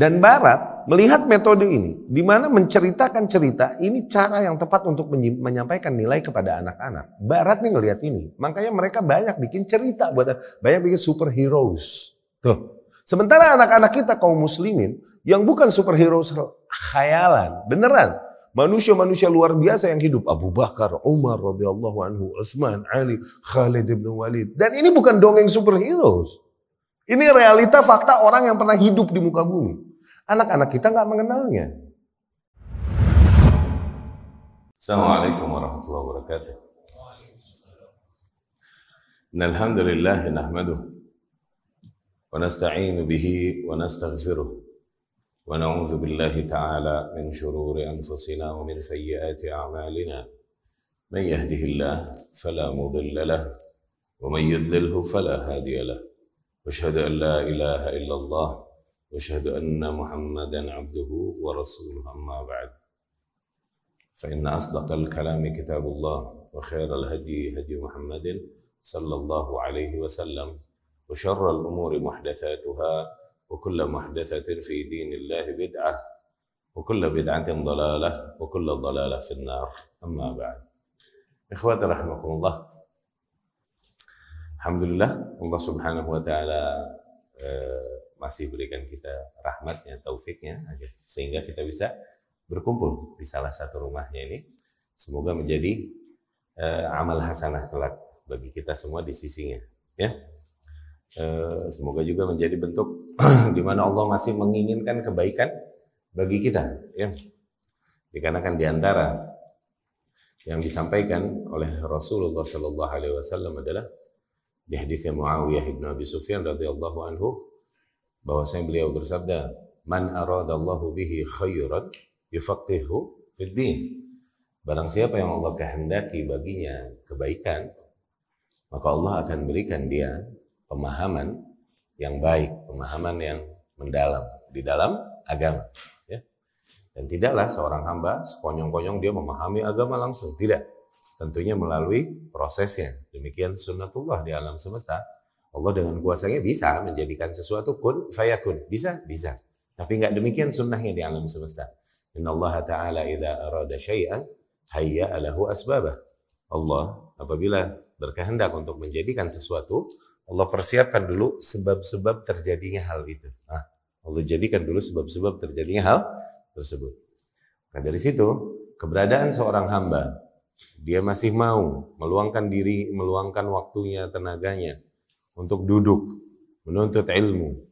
Dan Barat melihat metode ini, di mana menceritakan cerita, ini cara yang tepat untuk menyampaikan nilai kepada anak-anak. Barat nih ngelihat ini, makanya mereka banyak bikin cerita buat banyak bikin superheroes. Tuh. Sementara anak-anak kita kaum muslimin yang bukan superheroes khayalan, beneran. Manusia-manusia luar biasa yang hidup. Abu Bakar, Umar radhiyallahu anhu, Utsman, Ali, Khalid bin Walid. Dan ini bukan dongeng superheroes. Ini realita fakta orang yang pernah hidup di muka bumi. Anak-anak kita nggak mengenalnya. Assalamualaikum warahmatullahi wabarakatuh. Alhamdulillah nahmaduh wa nasta'inu bihi wa nastaghfiruh wa na'udzu billahi ta'ala min shururi anfusina wa min sayyiati a'malina. Man yahdihillah fala mudilla lahu wa man yudlilhu fala hadiya lahu. Wa an la ilaha illallah واشهد أن محمدا عبده ورسوله أما بعد. فإن أصدق الكلام كتاب الله وخير الهدي هدي محمد صلى الله عليه وسلم وشر الأمور محدثاتها وكل محدثة في دين الله بدعة وكل بدعة ضلالة وكل ضلالة في النار. أما بعد. إخواتي رحمكم الله. الحمد لله. الله سبحانه وتعالى masih berikan kita rahmatnya, taufiknya, sehingga kita bisa berkumpul di salah satu rumahnya ini. Semoga menjadi uh, amal hasanah kelak bagi kita semua di sisinya. Ya, uh, semoga juga menjadi bentuk di mana Allah masih menginginkan kebaikan bagi kita. Ya, dikarenakan di antara yang disampaikan oleh Rasulullah Shallallahu Alaihi Wasallam adalah di hadisnya Muawiyah bin Abi Sufyan radhiyallahu anhu bahwasanya beliau bersabda, "Man aradallahu bihi khairan yufaqihu fid din." Barang siapa yang Allah kehendaki baginya kebaikan, maka Allah akan berikan dia pemahaman yang baik, pemahaman yang mendalam di dalam agama. Ya. Dan tidaklah seorang hamba sekonyong-konyong dia memahami agama langsung, tidak. Tentunya melalui prosesnya. Demikian sunnatullah di alam semesta Allah dengan kuasanya bisa menjadikan sesuatu kun fayakun. Bisa? Bisa. Tapi nggak demikian sunnahnya di alam semesta. Inna Allah Ta'ala idha arada syai'an hayya alahu asbabah. Allah apabila berkehendak untuk menjadikan sesuatu, Allah persiapkan dulu sebab-sebab terjadinya hal itu. Nah, Allah jadikan dulu sebab-sebab terjadinya hal tersebut. Nah dari situ, keberadaan seorang hamba, dia masih mau meluangkan diri, meluangkan waktunya, tenaganya, untuk duduk menuntut ilmu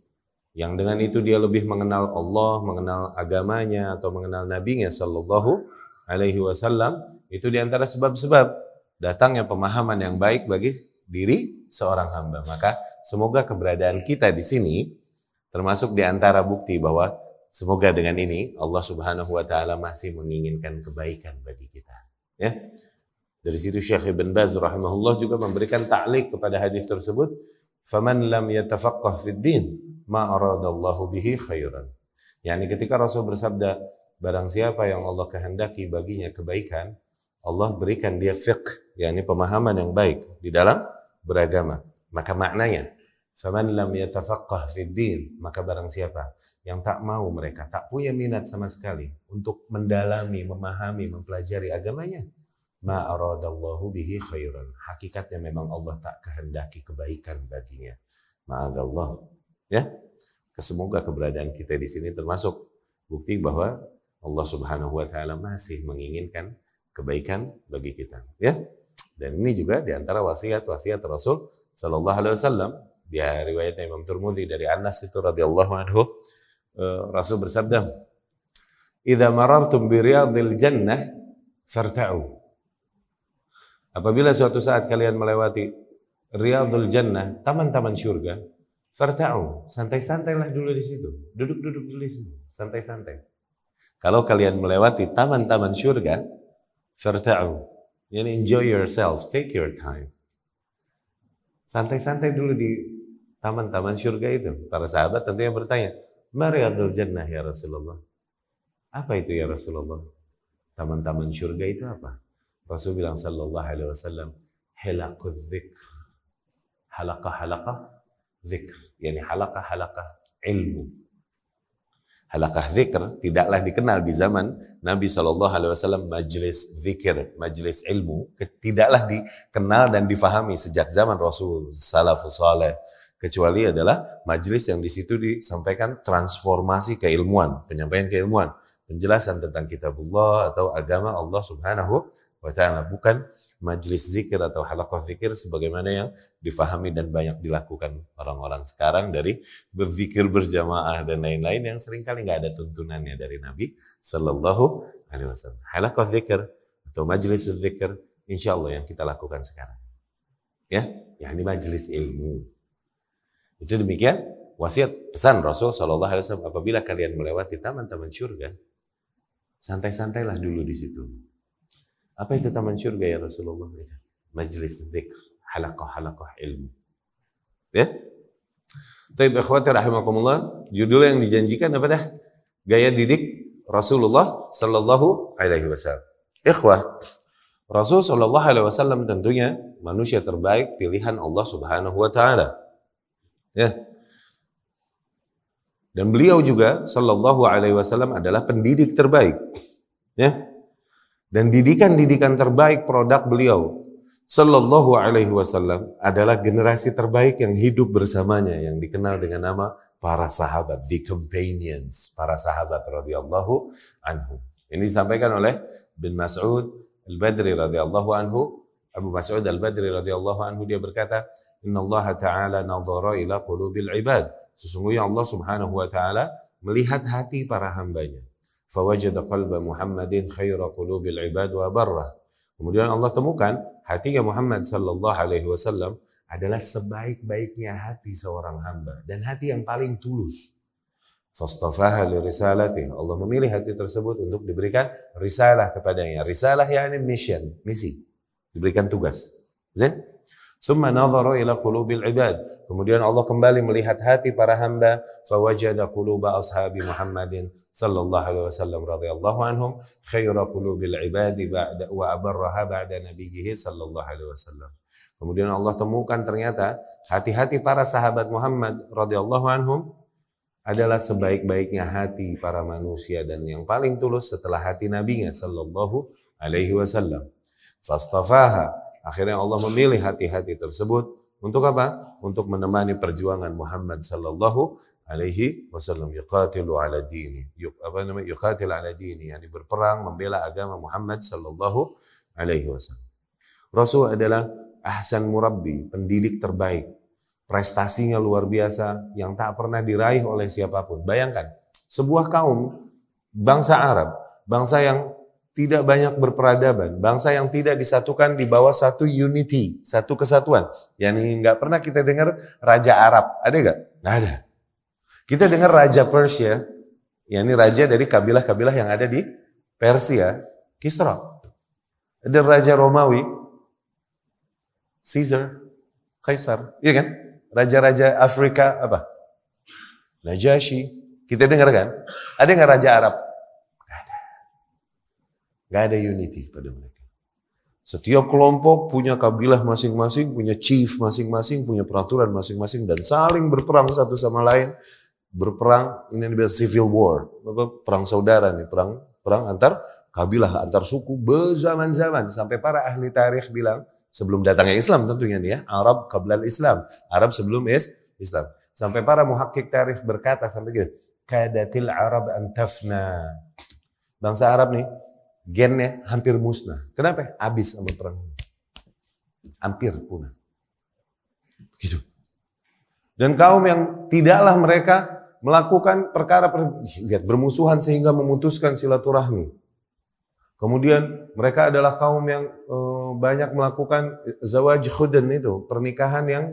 yang dengan itu dia lebih mengenal Allah, mengenal agamanya atau mengenal nabinya sallallahu alaihi wasallam itu di antara sebab-sebab datangnya pemahaman yang baik bagi diri seorang hamba. Maka semoga keberadaan kita di sini termasuk di antara bukti bahwa semoga dengan ini Allah Subhanahu wa taala masih menginginkan kebaikan bagi kita. Ya. Dari situ Syekh Ibn Baz rahimahullah juga memberikan ta'liq kepada hadis tersebut faman lam yatafaqqah fid din ma aradallahu bihi khairan. Yani ketika Rasul bersabda, barang siapa yang Allah kehendaki baginya kebaikan, Allah berikan dia fiqh, yakni pemahaman yang baik di dalam beragama. Maka maknanya, faman lam yatafaqqah fid din, maka barang siapa yang tak mau mereka, tak punya minat sama sekali untuk mendalami, memahami, mempelajari agamanya, ma aradallahu bihi khairan. Hakikatnya memang Allah tak kehendaki kebaikan baginya. Ma'adallah. Ya. Semoga keberadaan kita di sini termasuk bukti bahwa Allah Subhanahu wa taala masih menginginkan kebaikan bagi kita, ya. Dan ini juga di antara wasiat-wasiat Rasul sallallahu alaihi wasallam di riwayat Imam Turmudi dari Anas itu radhiyallahu anhu eh, Rasul bersabda, "Idza marartum bi riyadil jannah farta'u." Apabila suatu saat kalian melewati Riyadul Jannah, taman-taman syurga, farta'u, santai-santailah dulu di situ. Duduk-duduk dulu di situ, santai-santai. Kalau kalian melewati taman-taman syurga, farta'u, yani enjoy yourself, take your time. Santai-santai dulu di taman-taman syurga itu. Para sahabat tentunya bertanya, Mariyadul Jannah ya Rasulullah. Apa itu ya Rasulullah? Taman-taman syurga itu apa? Rasul bilang sallallahu alaihi wasallam halaqul dzikr. Halaqah halaqah dzikr, yani halaqah halaqah ilmu. halakah zikr tidaklah dikenal di zaman Nabi Shallallahu Alaihi Wasallam majelis zikir, majelis ilmu tidaklah dikenal dan difahami sejak zaman Rasul salafus saleh kecuali adalah majelis yang di situ disampaikan transformasi keilmuan, penyampaian keilmuan, penjelasan tentang kitabullah atau agama Allah Subhanahu wa taala, bukan majelis zikir atau halaqah zikir sebagaimana yang difahami dan banyak dilakukan orang-orang sekarang dari berzikir berjamaah dan lain-lain yang sering kali nggak ada tuntunannya dari Nabi Sallallahu Alaihi Wasallam. Halaqah zikir atau majelis zikir, insya Allah yang kita lakukan sekarang. Ya, yang ini majelis ilmu. Itu demikian wasiat pesan Rasul Shallallahu Alaihi Wasallam apabila kalian melewati taman-taman surga, santai-santailah dulu di situ. Apa itu taman surga ya Rasulullah? Majlis dzikr, halaqah-halaqah ilmu. Ya? Tapi ikhwati rahimakumullah, judul yang dijanjikan apa dah? Gaya didik Rasulullah Sallallahu Alaihi Wasallam. Ikhwah, Rasul Sallallahu Alaihi Wasallam tentunya manusia terbaik pilihan Allah Subhanahu Wa Taala. Ya. Dan beliau juga sallallahu alaihi wasallam adalah pendidik terbaik. Ya. Dan didikan-didikan terbaik produk beliau sallallahu alaihi wasallam adalah generasi terbaik yang hidup bersamanya yang dikenal dengan nama para sahabat, the companions, para sahabat radhiyallahu anhu. Ini disampaikan oleh bin Mas'ud Al-Badri radhiyallahu anhu, Abu Mas'ud Al-Badri radhiyallahu anhu dia berkata, Inna Allah Ta'ala nazara ila qulubil ibad. Sesungguhnya Allah Subhanahu wa taala melihat hati para hambanya. Fawajada qalba Muhammadin khaira qulubil ibad wa. Kemudian Allah temukan hatinya Muhammad sallallahu alaihi wasallam adalah sebaik-baiknya hati seorang hamba dan hati yang paling tulus. Fastafaha li risalati. Allah memilih hati tersebut untuk diberikan risalah kepadanya. Risalah yakni mission, misi. Diberikan tugas. Zain? Summa nadhara ila qulubil ibad. Kemudian Allah kembali melihat hati para hamba, fawajada quluba ashabi Muhammadin sallallahu alaihi wasallam radhiyallahu anhum khaira qulubil ibadi ba'da wa abarraha ba'da nabiyhi sallallahu alaihi wasallam. Kemudian Allah temukan ternyata hati-hati para sahabat Muhammad radhiyallahu anhum adalah sebaik-baiknya hati para manusia dan yang paling tulus setelah hati nabinya sallallahu alaihi wasallam. Fastafaha Akhirnya Allah memilih hati-hati tersebut untuk apa? Untuk menemani perjuangan Muhammad sallallahu alaihi wasallam yuqatilu ala dini. Yuk, apa namanya? Yuqatil ala dini, yani berperang membela agama Muhammad sallallahu alaihi wasallam. Rasul adalah ahsan murabbi, pendidik terbaik. Prestasinya luar biasa yang tak pernah diraih oleh siapa pun. Bayangkan, sebuah kaum bangsa Arab, bangsa yang tidak banyak berperadaban, bangsa yang tidak disatukan di bawah satu unity, satu kesatuan. Yani nggak pernah kita dengar raja Arab, ada nggak? Nggak ada. Kita dengar raja Persia, yakni raja dari kabilah-kabilah yang ada di Persia, Kisra. Ada raja Romawi, Caesar, Kaisar, iya kan? Raja-raja Afrika apa? Najasyi. Kita dengar kan? Ada nggak raja Arab? Gak ada unity pada mereka. Setiap kelompok punya kabilah masing-masing, punya chief masing-masing, punya peraturan masing-masing, dan saling berperang satu sama lain. Berperang, ini disebut civil war, perang saudara nih, perang perang antar kabilah, antar suku berzaman-zaman. Sampai para ahli tarikh bilang, sebelum datangnya Islam tentunya nih ya, Arab kabilal Islam, Arab sebelum is Islam. Sampai para muhakkik tarikh berkata sampai gini, kadatil Arab antafna. Bangsa Arab nih, gennya hampir musnah. Kenapa? Habis sama perang. Hampir punah. Gitu. Dan kaum yang tidaklah mereka melakukan perkara per, lihat bermusuhan sehingga memutuskan silaturahmi. Kemudian mereka adalah kaum yang e, banyak melakukan zawaj khudan itu, pernikahan yang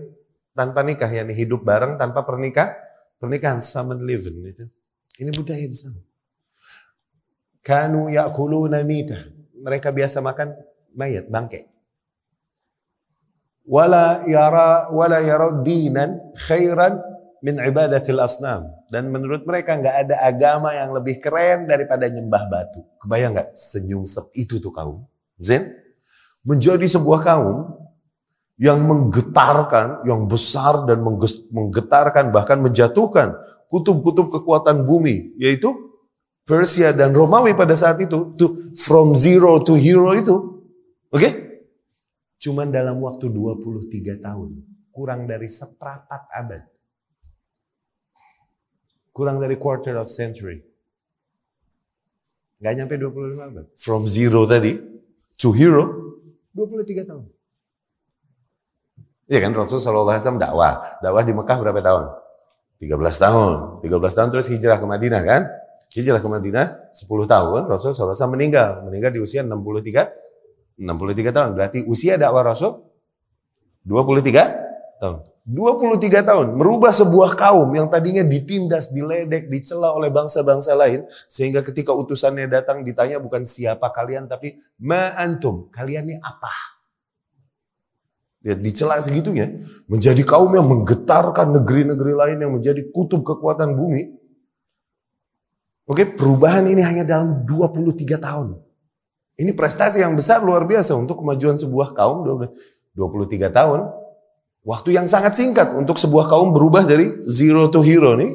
tanpa nikah, yakni hidup bareng tanpa pernikah, pernikahan summon living itu. Ini budaya di sana. Kanu ya'kuluna mitah. Mereka biasa makan mayat, bangke. Wala yara wala yara dinan khairan min ibadatil asnam. Dan menurut mereka nggak ada agama yang lebih keren daripada nyembah batu. Kebayang nggak senyum itu tuh kaum? Zen menjadi sebuah kaum yang menggetarkan, yang besar dan menggetarkan bahkan menjatuhkan kutub-kutub kekuatan bumi, yaitu Persia dan Romawi pada saat itu, to, from zero to hero itu, oke? Okay? Cuman dalam waktu 23 tahun, kurang dari seperempat abad. Kurang dari quarter of century. Gak nyampe 25 abad. From zero tadi, to hero, 23 tahun. Iya kan Rasul SAW dakwah. Dakwah di Mekah berapa tahun? 13 tahun. 13 tahun terus hijrah ke Madinah kan? Hijrah ke Madinah 10 tahun. Rasul SAW meninggal. Meninggal di usia 63 63 tahun. Berarti usia dakwah Rasul 23 tahun. 23 tahun merubah sebuah kaum yang tadinya ditindas, diledek, dicela oleh bangsa-bangsa lain sehingga ketika utusannya datang ditanya bukan siapa kalian tapi ma antum, kalian ini apa? Lihat dicela segitunya, menjadi kaum yang menggetarkan negeri-negeri lain yang menjadi kutub kekuatan bumi. Oke, perubahan ini hanya dalam 23 tahun. Ini prestasi yang besar luar biasa untuk kemajuan sebuah kaum 23 tahun. Waktu yang sangat singkat untuk sebuah kaum berubah dari zero to hero nih.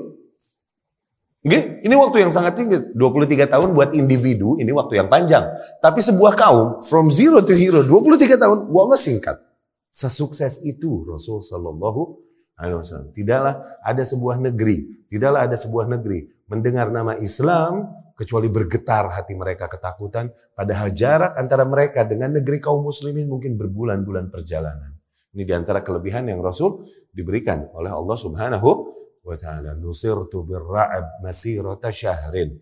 Oke, ini waktu yang sangat singkat. 23 tahun buat individu, ini waktu yang panjang. Tapi sebuah kaum from zero to hero 23 tahun, wallah singkat. Sesukses itu Rasul Wasallam. Tidaklah ada sebuah negeri, tidaklah ada sebuah negeri mendengar nama Islam kecuali bergetar hati mereka ketakutan. Padahal jarak antara mereka dengan negeri kaum muslimin mungkin berbulan-bulan perjalanan. Ini di antara kelebihan yang Rasul diberikan oleh Allah Subhanahu wa taala. Nusirtu birra'ab masirata syahrin.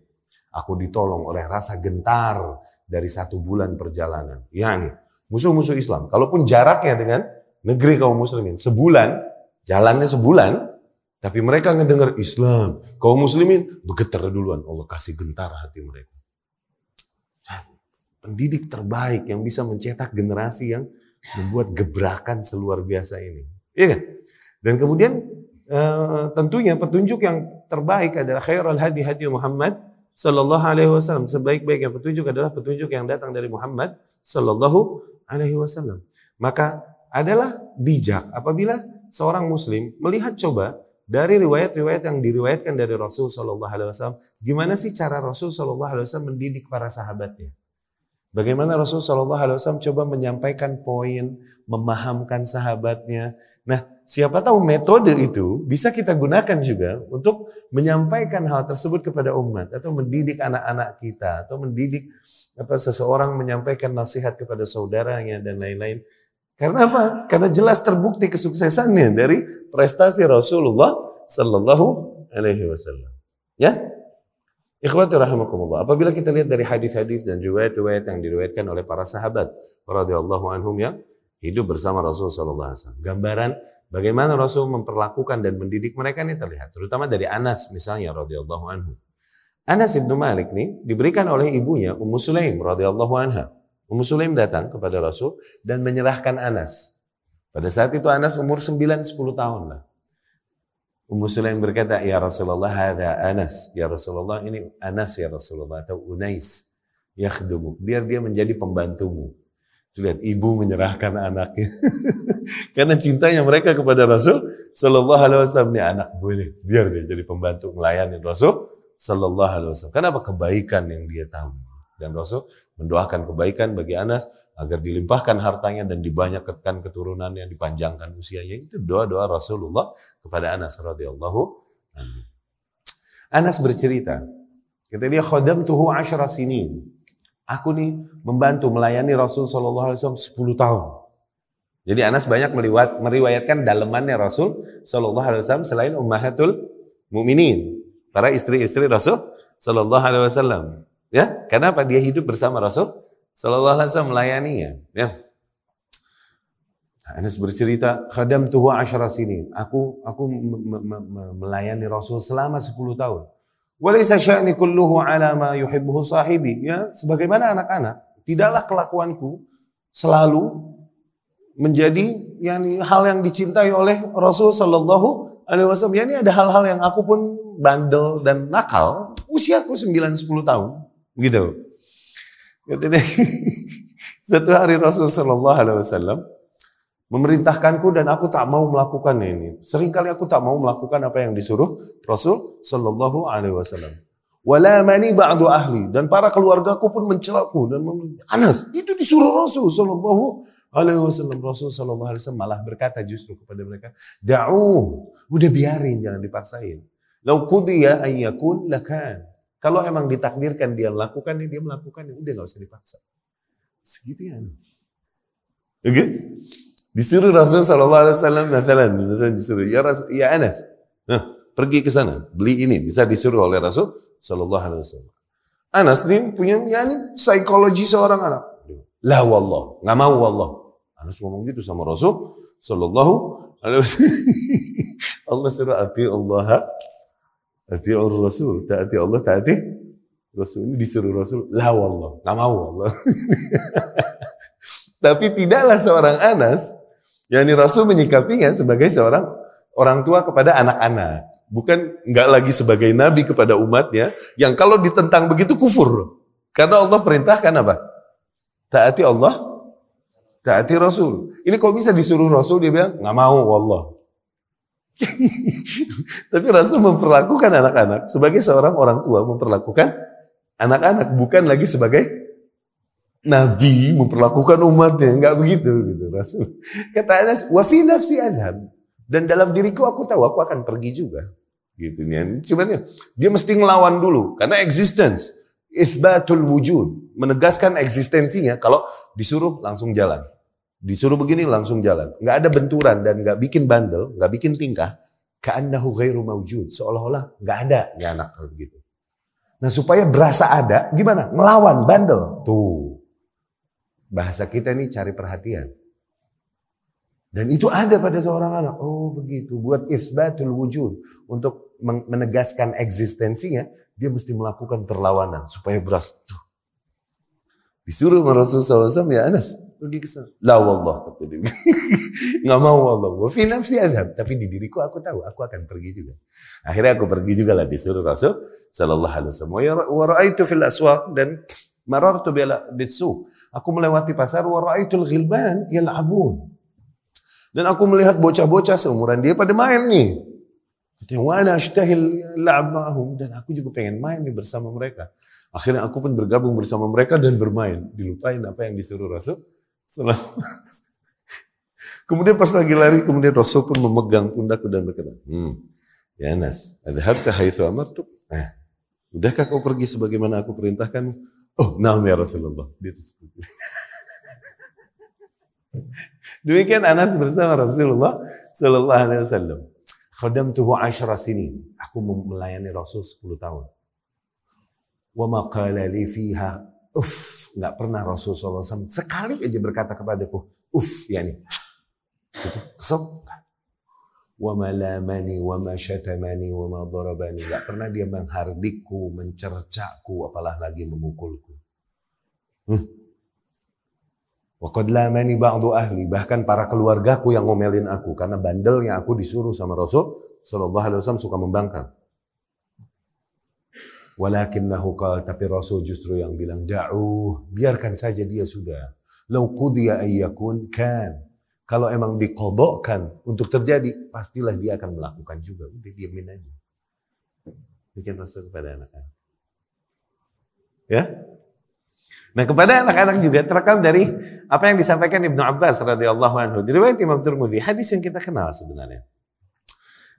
Aku ditolong oleh rasa gentar dari satu bulan perjalanan. Yani musuh-musuh Islam. Kalaupun jaraknya dengan negeri kaum muslimin sebulan, jalannya sebulan, tapi mereka ngedengar Islam, kaum muslimin bergetar duluan. Allah kasih gentar hati mereka. Pendidik terbaik yang bisa mencetak generasi yang membuat gebrakan seluar biasa ini. Iya kan? Dan kemudian uh, tentunya petunjuk yang terbaik adalah khairul hadi hadi Muhammad sallallahu alaihi wasallam. Sebaik-baiknya petunjuk adalah petunjuk yang datang dari Muhammad sallallahu alaihi wasallam. Maka adalah bijak apabila seorang muslim melihat coba dari riwayat-riwayat yang diriwayatkan dari Rasul Shallallahu Alaihi Wasallam, gimana sih cara Rasul Shallallahu Alaihi Wasallam mendidik para sahabatnya? Bagaimana Rasul Shallallahu Alaihi Wasallam coba menyampaikan poin, memahamkan sahabatnya. Nah, siapa tahu metode itu bisa kita gunakan juga untuk menyampaikan hal tersebut kepada umat atau mendidik anak-anak kita atau mendidik apa seseorang menyampaikan nasihat kepada saudaranya dan lain-lain. Karena apa? Karena jelas terbukti kesuksesannya dari prestasi Rasulullah Sallallahu Alaihi Wasallam. Ya, Ikhwati rahimakumullah. Apabila kita lihat dari hadis-hadis dan riwayat-riwayat yang diriwayatkan oleh para sahabat radhiyallahu anhum yang hidup bersama Rasul sallallahu alaihi wasallam. Gambaran bagaimana Rasul memperlakukan dan mendidik mereka ini terlihat, terutama dari Anas misalnya radhiyallahu anhu. Anas bin Malik nih diberikan oleh ibunya Ummu Sulaim radhiyallahu anha. Ummu Sulaim datang kepada Rasul dan menyerahkan Anas. Pada saat itu Anas umur 9-10 tahun lah. Ummu Sulaim berkata, Ya Rasulullah, hadha Anas. Ya Rasulullah, ini Anas ya Rasulullah. Atau Unais. Yakhdumu. Biar dia menjadi pembantumu. Lihat, ibu menyerahkan anaknya. Karena cintanya mereka kepada Rasul Sallallahu Alaihi Wasallam. Ini anak gue nih. Biar dia jadi pembantu melayani Rasul Sallallahu Alaihi Wasallam. Kenapa kebaikan yang dia tahu? Dan Rasul mendoakan kebaikan bagi Anas agar dilimpahkan hartanya dan dibanyakkan keturunannya, dipanjangkan usianya. Itu doa-doa Rasulullah kepada Anas radhiyallahu anhu. Anas bercerita, kata dia khodam tuhu asyara sinin. Aku nih membantu melayani Rasul Sallallahu Alaihi Wasallam 10 tahun. Jadi Anas banyak meliwat, meriwayatkan dalemannya Rasul Sallallahu Alaihi Wasallam selain ummahatul muminin para istri-istri Rasul Shallallahu Alaihi Wasallam. Ya, kenapa dia hidup bersama Rasul Shallallahu Alaihi Wasallam melayaninya. Ya. Anas bercerita, khadam tuhu asyara sini. Aku aku melayani Rasul selama 10 tahun. Walaysa sya'ni kulluhu ala ma yuhibbuhu sahibi. Ya, sebagaimana anak-anak, tidaklah kelakuanku selalu menjadi yani hal yang dicintai oleh Rasul sallallahu alaihi wasallam. Ya ini ada hal-hal yang aku pun bandel dan nakal, usiaku 9-10 tahun. Gitu. Satu hari Rasulullah Sallallahu Alaihi Wasallam memerintahkanku dan aku tak mau melakukan ini. Seringkali aku tak mau melakukan apa yang disuruh Rasul Shallallahu Alaihi Wasallam. Walamani ba'du ahli dan para keluargaku pun mencelaku dan Anas itu disuruh Rasul Shallallahu Alaihi Wasallam. Rasul Shallallahu Alaihi Wasallam malah berkata justru kepada mereka, da'u, udah biarin jangan dipaksain. Lau kudiya ayyakun lakan. Kalau emang ditakdirkan dia melakukan dia melakukan, udah nggak usah dipaksa. Segitu ya. Oke? Okay? Disuruh Rasul Sallallahu Alaihi Wasallam, Nathalan, disuruh, ya, Rasul, ya Anas, nah, pergi ke sana, beli ini, bisa disuruh oleh Rasul Sallallahu Alaihi Wasallam. Anas ini punya, ya ini psikologi seorang anak. La wallah, nggak mau wallah. Anas ngomong gitu sama Rasul Sallallahu Alaihi Wasallam. Allah suruh ati Allah, ati Rasul, taati Allah, taati Rasul ini disuruh Rasul, la wallah, nggak mau wallah. Tapi tidaklah seorang Anas Yani Rasul menyikapinya sebagai seorang orang tua kepada anak-anak. Bukan nggak lagi sebagai nabi kepada umatnya yang kalau ditentang begitu kufur. Karena Allah perintahkan apa? Taati Allah, taati Rasul. Ini kok bisa disuruh Rasul dia bilang nggak mau Allah. Tapi Rasul memperlakukan anak-anak sebagai seorang orang tua memperlakukan anak-anak bukan lagi sebagai Nabi memperlakukan umatnya, nggak begitu gitu Rasul. Kata Anas, wa fi nafsi adhab. Dan dalam diriku aku tahu aku akan pergi juga. Gitu nih. Cuman ya, dia mesti ngelawan dulu karena existence, isbatul wujud, menegaskan eksistensinya kalau disuruh langsung jalan. Disuruh begini langsung jalan. Nggak ada benturan dan nggak bikin bandel, nggak bikin tingkah. Ka'annahu ghairu mawjud. Seolah-olah nggak ada ya anak begitu. Nah supaya berasa ada, gimana? Ngelawan, bandel. Tuh. Bahasa kita ini cari perhatian. Dan itu ada pada seorang anak. Oh begitu. Buat isbatul wujud. Untuk menegaskan eksistensinya. Dia mesti melakukan perlawanan. Supaya beras. Tuh. Disuruh Rasulullah SAW. Ya Anas. Pergi ke sana. La wallah. Kata dia. Nggak mau wallah. Wa fi nafsi. Tapi di diriku aku tahu. Aku akan pergi juga. Akhirnya aku pergi juga lah. Disuruh Rasul Sallallahu Alaihi Wasallam. Wa ra'aitu fil aswaq. Dan Marartu bisu. Aku melewati pasar wa raaitul ghilban yal'abun. Dan aku melihat bocah-bocah seumuran dia pada main nih. Katanya, wa ana ashtahil. Dan aku juga pengen main nih bersama mereka. Akhirnya aku pun bergabung bersama mereka dan bermain. Dilupain apa yang disuruh Rasul. Kemudian pas lagi lari, kemudian Rasul pun memegang pundakku dan berkata, hmm, ya Anas, adhabta haithu amartuk? Eh, udahkah kau pergi sebagaimana aku perintahkan? Oh, naam ya Rasulullah. Dia seperti Demikian Anas bersama Rasulullah Sallallahu Alaihi Wasallam. tuhu ashra sini. Aku melayani Rasul 10 tahun. Wa maqala li fiha uff. Nggak pernah Rasul SAW sekali aja berkata kepadaku. Uff, yani. Itu kesel wa malamani wa wa ma darabani. Gak pernah dia menghardikku, mencercaku, apalah lagi memukulku. Hmm. Wa qad lamani ba'du ahli, bahkan para keluargaku yang ngomelin aku karena bandelnya aku disuruh sama Rasul sallallahu alaihi wasallam suka membangkang. Walakinnahu qala tapi Rasul justru yang bilang da'u, biarkan saja dia sudah. Lau qudiya ayyakun kan. Kalau emang dikodokkan untuk terjadi, pastilah dia akan melakukan juga. Udah diamin aja. Bikin rasul kepada anak-anak. Ya? Nah kepada anak-anak juga terekam dari apa yang disampaikan Ibnu Abbas radhiyallahu anhu. Diriwayat Imam Tirmidzi, hadis yang kita kenal sebenarnya.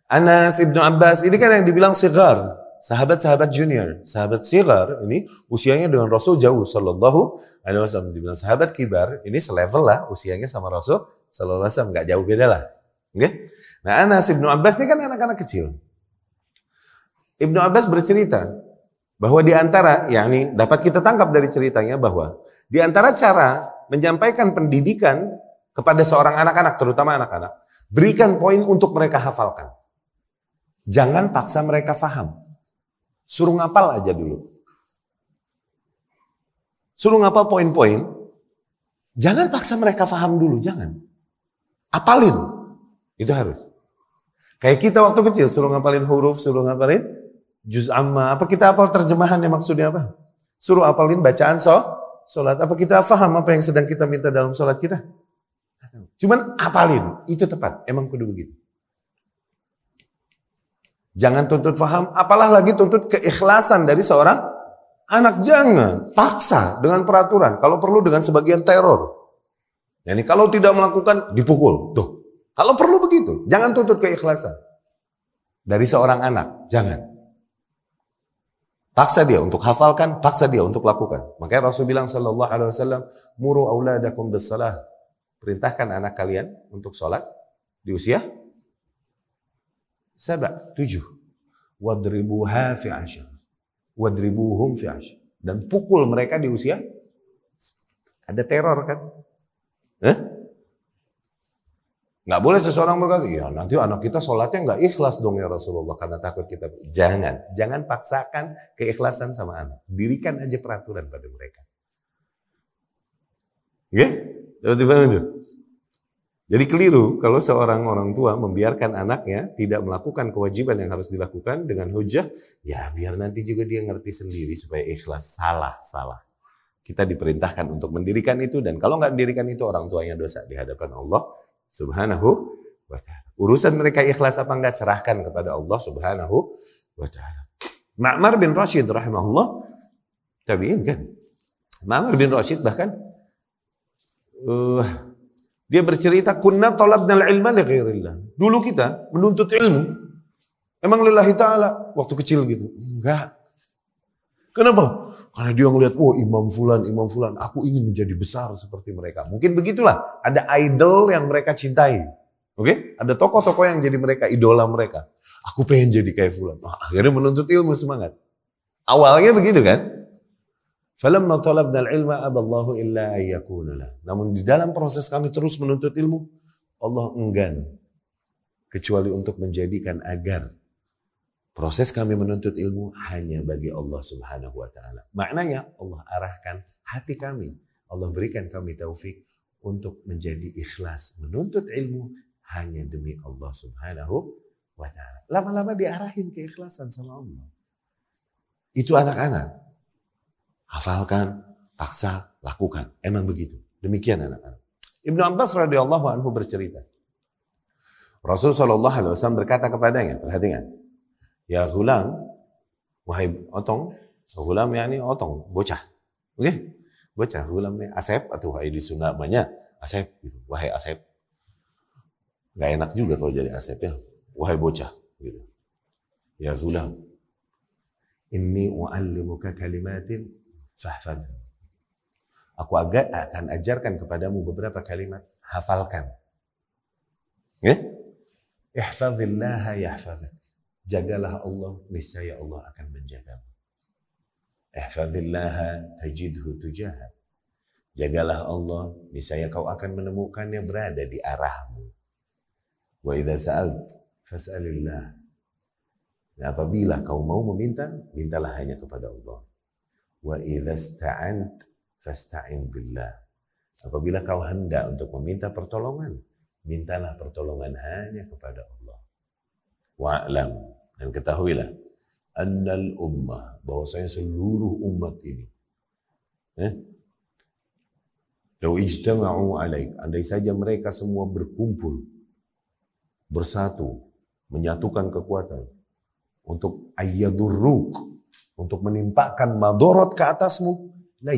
Anas Ibnu Abbas ini kan yang dibilang sigar, sahabat-sahabat junior, sahabat sigar ini usianya dengan Rasul jauh sallallahu alaihi wasallam. Dibilang sahabat kibar, ini selevel lah usianya sama Rasul Sallallahu Alaihi Wasallam nggak jauh beda lah. Okay? Nah Anas ibnu Abbas ini kan anak-anak kecil. Ibnu Abbas bercerita bahwa di antara, yakni dapat kita tangkap dari ceritanya bahwa di antara cara menyampaikan pendidikan kepada seorang anak-anak, terutama anak-anak, berikan poin untuk mereka hafalkan. Jangan paksa mereka faham. Suruh ngapal aja dulu. Suruh ngapal poin-poin. Jangan paksa mereka faham dulu, jangan. Apalin. Itu harus. Kayak kita waktu kecil suruh ngapalin huruf, suruh ngapalin juz amma. Apa kita apal terjemahannya maksudnya apa? Suruh apalin bacaan so, solat. Apa kita faham apa yang sedang kita minta dalam solat kita? Cuman apalin, itu tepat. Emang kudu begitu. Jangan tuntut faham, apalah lagi tuntut keikhlasan dari seorang anak. Jangan paksa dengan peraturan. Kalau perlu dengan sebagian teror. Yani kalau tidak melakukan dipukul. Tuh. Kalau perlu begitu, jangan tuntut keikhlasan dari seorang anak. Jangan. Paksa dia untuk hafalkan, paksa dia untuk lakukan. Makanya Rasul bilang sallallahu alaihi wasallam, "Muru auladakum bis Perintahkan anak kalian untuk sholat di usia Saba, tujuh. Wadribuha fi ashar. Wadribuhum fi ashar. Dan pukul mereka di usia ada teror kan? Eh? Nggak boleh seseorang berkata, ya nanti anak kita sholatnya nggak ikhlas dong ya Rasulullah karena takut kita. Jangan, jangan paksakan keikhlasan sama anak. Dirikan aja peraturan pada mereka. Oke? Okay? Coba paham itu? Jadi keliru kalau seorang orang tua membiarkan anaknya tidak melakukan kewajiban yang harus dilakukan dengan hujah, ya biar nanti juga dia ngerti sendiri supaya ikhlas. Salah, salah. Kita diperintahkan untuk mendirikan itu dan kalau nggak mendirikan itu orang tuanya dosa di hadapan Allah Subhanahu wa taala. Urusan mereka ikhlas apa enggak serahkan kepada Allah Subhanahu wa taala. Ma'mar bin Rashid rahimahullah tabi'in kan. Ma'mar bin Rashid bahkan uh, dia bercerita, kunna talabna ilma li ghairillah. Dulu kita menuntut ilmu, emang lillahi ta'ala, waktu kecil gitu. Enggak. Kenapa? Karena dia ngelihat, oh imam fulan, imam fulan, aku ingin menjadi besar seperti mereka. Mungkin begitulah, ada idol yang mereka cintai. Oke? Okay? Ada tokoh-tokoh yang jadi mereka, idola mereka. Aku pengen jadi kayak fulan. Nah, akhirnya menuntut ilmu semangat. Awalnya begitu kan? Falamma talabna al-ilma aballahu illa ayyakuna. Namun di dalam proses kami terus menuntut ilmu, Allah enggan kecuali untuk menjadikan agar proses kami menuntut ilmu hanya bagi Allah Subhanahu wa taala. Maknanya Allah arahkan hati kami, Allah berikan kami taufik untuk menjadi ikhlas menuntut ilmu hanya demi Allah Subhanahu wa taala. Lama-lama diarahin keikhlasan sama Allah. Itu anak-anak. Hafalkan, paksa, lakukan. Emang begitu. Demikian anak-anak. Ibnu Abbas radhiyallahu anhu bercerita. Rasul Shallallahu alaihi wasallam berkata kepadanya, perhatikan. Ya gulam, wahai otong, gulam yakni otong, bocah. Oke? Okay? Bocah, gulam ini Asep atau wahai di Sunda namanya Asep gitu. Wahai Asep. Gak enak juga kalau jadi Asep ya. Wahai bocah gitu. Ya gulam, inni u'allimuka kalimatin fahfadh. Aku agak akan ajarkan kepadamu beberapa kalimat, hafalkan. Ya? Ihfazillah yahfazak. Jagalah Allah, niscaya Allah akan menjagamu. Ihfazillah tajidhu tujahat. Jagalah Allah, niscaya kau akan menemukannya berada di arahmu. Wa idza sa'alt fas'alillah. Dan apabila kau mau meminta, mintalah hanya kepada Allah. Wa idza sta'ant fasta'in billah. Apabila kau hendak untuk meminta pertolongan, mintalah pertolongan hanya kepada Allah. Wa'lam dan ketahuilah annal ummah bahwasanya seluruh umat ini eh, Lau ijtama'u alaik. Andai saja mereka semua berkumpul, bersatu, menyatukan kekuatan untuk ayyadurruk, untuk menimpakan madorot ke atasmu, la.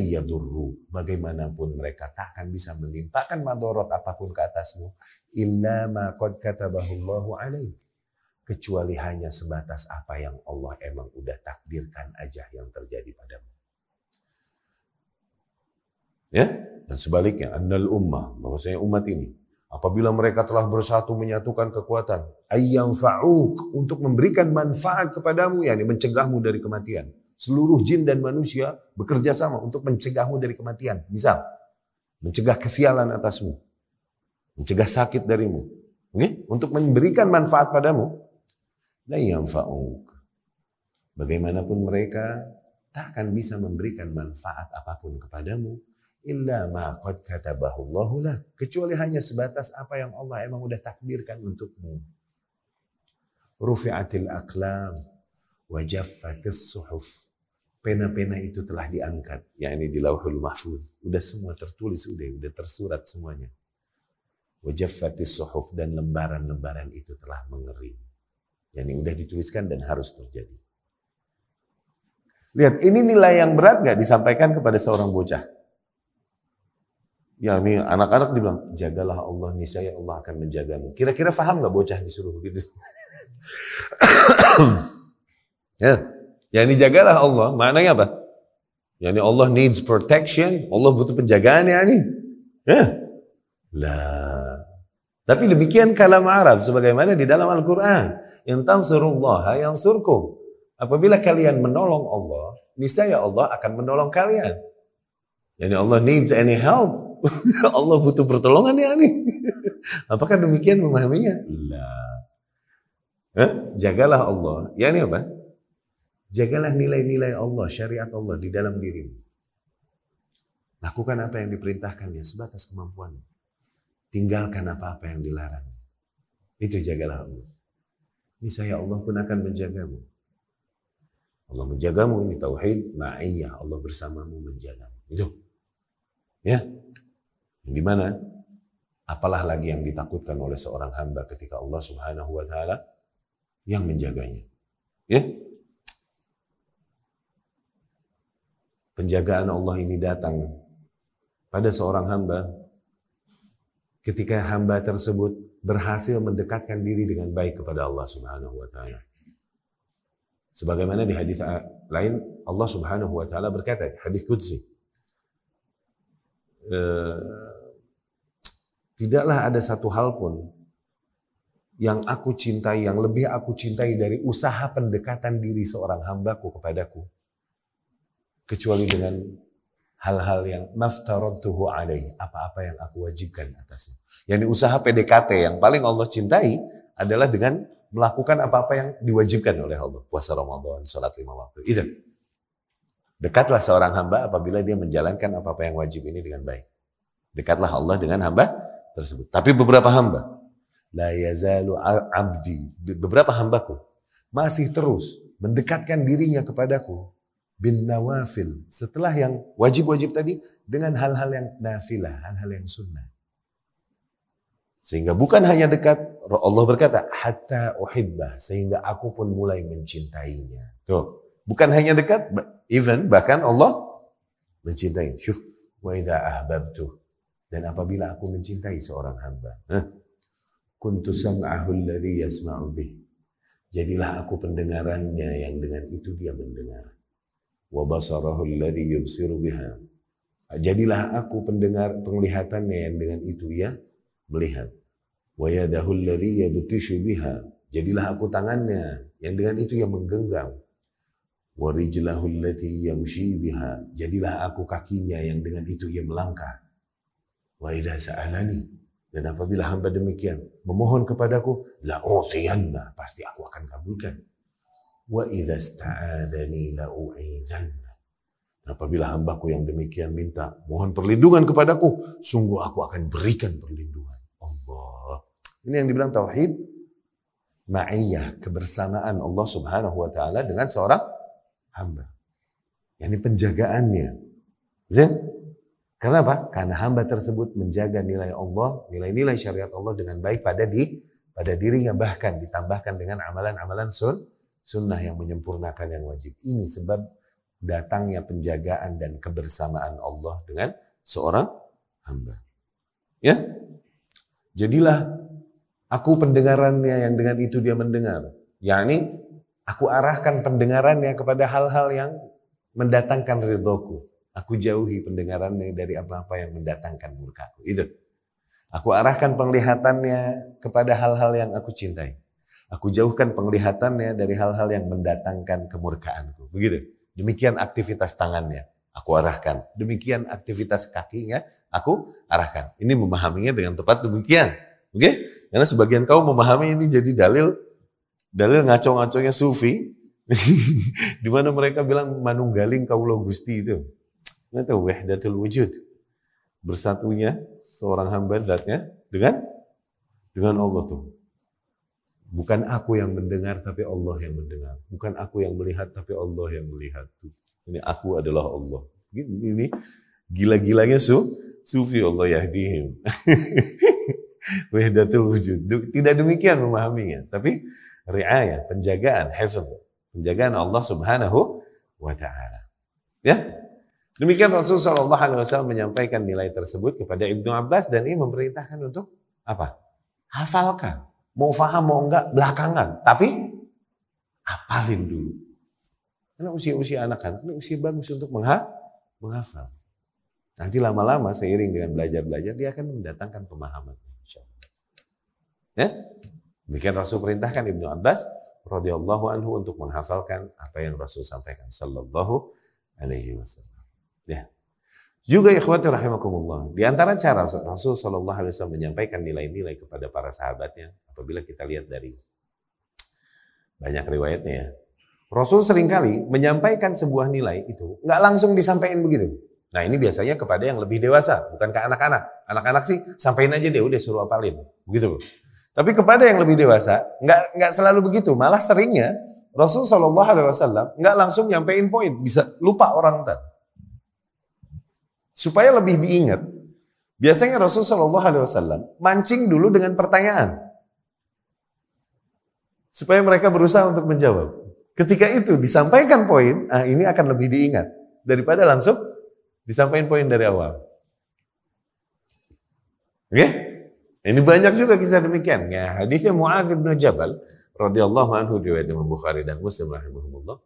Bagaimanapun mereka tak akan bisa menimpakan madorot apa pun ke atasmu. Illa ma qad katabahullahu alaih. Kecuali hanya sebatas apa yang Allah emang udah takdirkan aja yang terjadi padamu. Ya, dan sebaliknya, annal ummah, bahwasanya umat ini, apabila mereka telah bersatu menyatukan kekuatan, ayyam fa'uk, untuk memberikan manfaat kepadamu, yakni mencegahmu dari kematian seluruh jin dan manusia bekerja sama untuk mencegahmu dari kematian. Misal, mencegah kesialan atasmu, mencegah sakit darimu, okay? untuk memberikan manfaat padamu. La yanfa'uk. Bagaimanapun mereka tak akan bisa memberikan manfaat apa pun kepadamu illa ma qad katabahu lah kecuali hanya sebatas apa yang Allah emang udah takdirkan untukmu. Rufi'atil aqlam wa jaffatis suhuf pena-pena itu telah diangkat, ya ini di lauhul mahfuz. Udah semua tertulis, udah, udah tersurat semuanya. Wajaffatis suhuf dan lembaran-lembaran itu telah mengering. Yang ini udah dituliskan dan harus terjadi. Lihat, ini nilai yang berat gak disampaikan kepada seorang bocah? Ya ini anak-anak dibilang, jagalah Allah, niscaya Allah akan menjagamu. Kira-kira faham gak bocah disuruh begitu? ya, yang dijagalah Allah, maknanya apa? Yani Allah needs protection, Allah butuh penjagaan ya ini. Ya. Lah. Tapi demikian kalam Arab sebagaimana di dalam Al-Qur'an. In tansurullaha yansurkum. Apabila kalian menolong Allah, niscaya Allah akan menolong kalian. Yani Allah needs any help, Allah butuh pertolongan ya nih. Apakah demikian memahaminya? Lah. Jagalah Allah. Ya ini apa? Jagalah nilai-nilai Allah, syariat Allah di dalam dirimu. Lakukan apa yang diperintahkannya sebatas kemampuan. Tinggalkan apa-apa yang dilarang. Itu jagalah Allah. Ini saya Allah pun akan menjagamu. Allah menjagamu ini tauhid ma'iyah Allah bersamamu menjagamu. Itu. Ya. Yang di mana apalah lagi yang ditakutkan oleh seorang hamba ketika Allah Subhanahu wa taala yang menjaganya. Ya. Penjagaan Allah ini datang pada seorang hamba ketika hamba tersebut berhasil mendekatkan diri dengan baik kepada Allah Subhanahu wa taala. Sebagaimana di hadis lain Allah Subhanahu wa taala berkata, hadis qudsi. Eh, Tidaklah ada satu hal pun yang aku cintai, yang lebih aku cintai dari usaha pendekatan diri seorang hambaku kepadaku. Kecuali dengan hal-hal yang maftaradtuhu alaih, apa-apa yang aku wajibkan atasnya. Yang usaha PDKT yang paling Allah cintai adalah dengan melakukan apa-apa yang diwajibkan oleh Allah. Puasa Ramadan, sholat lima waktu. Itu. Dekatlah seorang hamba apabila dia menjalankan apa-apa yang wajib ini dengan baik. Dekatlah Allah dengan hamba tersebut. Tapi beberapa hamba, la yazalu abdi, beberapa hambaku masih terus mendekatkan dirinya kepadaku bin nawafil setelah yang wajib-wajib tadi dengan hal-hal yang nafilah, hal-hal yang sunnah. Sehingga bukan hanya dekat, Allah berkata, hatta uhibbah, sehingga aku pun mulai mencintainya. Tuh, bukan hanya dekat, even bahkan Allah mencintai. Syuf, wa idha ahbabtu dan apabila aku mencintai seorang hamba, kuntu sam'ahu alladhi yasma'u. Jadilah aku pendengarannya yang dengan itu dia mendengar. Wa basarahu alladhi yubsiru biha. Jadilah aku pendengar penglihatannya yang dengan itu ia melihat. Wa yadahu alladhi yabtishu. Jadilah aku tangannya yang dengan itu ia menggenggam. Wa rijlahu biha. Jadilah aku kakinya yang dengan itu ia melangkah. Wa idza sa'alani dan apabila hamba demikian memohon kepadaku la utiyanna pasti aku akan kabulkan. Wa idza sta'adzani la u'izanna. Apabila hambaku yang demikian minta mohon perlindungan kepadaku, sungguh aku akan berikan perlindungan. Allah. Ini yang dibilang tauhid ma'iyah, kebersamaan Allah Subhanahu wa taala dengan seorang hamba. Yani penjagaannya. Zain, karena apa? Karena hamba tersebut menjaga nilai Allah, nilai-nilai syariat Allah dengan baik pada di pada dirinya bahkan ditambahkan dengan amalan-amalan sun sunnah yang menyempurnakan yang wajib. Ini sebab datangnya penjagaan dan kebersamaan Allah dengan seorang hamba. Ya, jadilah aku pendengarannya yang dengan itu dia mendengar. yakni aku arahkan pendengarannya kepada hal-hal yang mendatangkan ridhoku. Aku jauhi pendengarannya dari apa-apa yang mendatangkan murkaku. Itu. Aku arahkan penglihatannya kepada hal-hal yang aku cintai. Aku jauhkan penglihatannya dari hal-hal yang mendatangkan kemurkaanku. Begitu. Demikian aktivitas tangannya. Aku arahkan. Demikian aktivitas kakinya. Aku arahkan. Ini memahaminya dengan tepat demikian. Oke? Okay? Karena sebagian kaum memahami ini jadi dalil dalil ngaco-ngaconya sufi di mana mereka bilang manunggaling kaulo gusti itu. Itu wahdatul wujud. Bersatunya seorang hamba zatnya dengan dengan Allah tuh. Bukan aku yang mendengar tapi Allah yang mendengar. Bukan aku yang melihat tapi Allah yang melihat. Ini aku adalah Allah. Ini gila-gilanya su, sufi Allah yahdihim. Wahdatul wujud. Tidak demikian memahaminya. Tapi riayah, penjagaan, hifz. Penjagaan Allah subhanahu wa ta'ala. Ya, Demikian Rasulullah Shallallahu Alaihi Wasallam menyampaikan nilai tersebut kepada Ibnu Abbas dan ini memerintahkan untuk apa? Hafalkan. Mau faham mau enggak belakangan, tapi apalin dulu. Karena usia-usia anak-anak ini usia bagus untuk mengha menghafal. Nanti lama-lama seiring dengan belajar-belajar dia akan mendatangkan pemahaman. Ya? Demikian Rasul perintahkan Ibnu Abbas radhiyallahu anhu untuk menghafalkan apa yang Rasul sampaikan sallallahu alaihi wasallam. Ya. Juga ikhwati rahimakumullah. Di antara cara Rasul sallallahu alaihi wasallam menyampaikan nilai-nilai kepada para sahabatnya apabila kita lihat dari banyak riwayatnya ya. Rasul sering kali menyampaikan sebuah nilai itu nggak langsung disampaikan begitu. Nah ini biasanya kepada yang lebih dewasa, bukan ke anak-anak. Anak-anak sih sampaikan aja deh, udah suruh apalin, begitu. Tapi kepada yang lebih dewasa, nggak nggak selalu begitu. Malah seringnya Rasul Shallallahu Alaihi Wasallam nggak langsung nyampein poin, bisa lupa orang tadi. Supaya lebih diingat, biasanya Rasul Shallallahu Alaihi mancing dulu dengan pertanyaan, supaya mereka berusaha untuk menjawab. Ketika itu disampaikan poin, ah ini akan lebih diingat daripada langsung disampaikan poin dari awal. Oke? Okay? Ini banyak juga kisah demikian. Ya, hadisnya Muaz bin Jabal radhiyallahu anhu riwayat Bukhari dan Muslim rahimahumullah.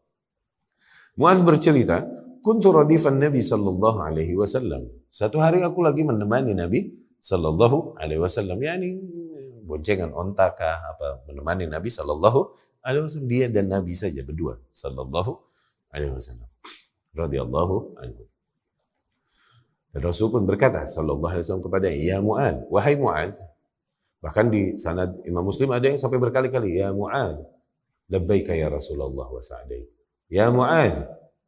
Muaz bercerita, kuntu radifan Nabi sallallahu alaihi wasallam. Satu hari aku lagi menemani Nabi sallallahu alaihi wasallam. Yani boncengan onta kah apa menemani Nabi sallallahu alaihi wasallam dia dan Nabi saja berdua sallallahu alaihi wasallam radhiyallahu anhu. Dan Rasul pun berkata sallallahu alaihi wasallam kepada ya Muaz, wahai Muaz. Bahkan di sanad Imam Muslim ada yang sampai berkali-kali ya Muaz, labbaika ya Rasulullah wa sa'daik. Ya Muaz,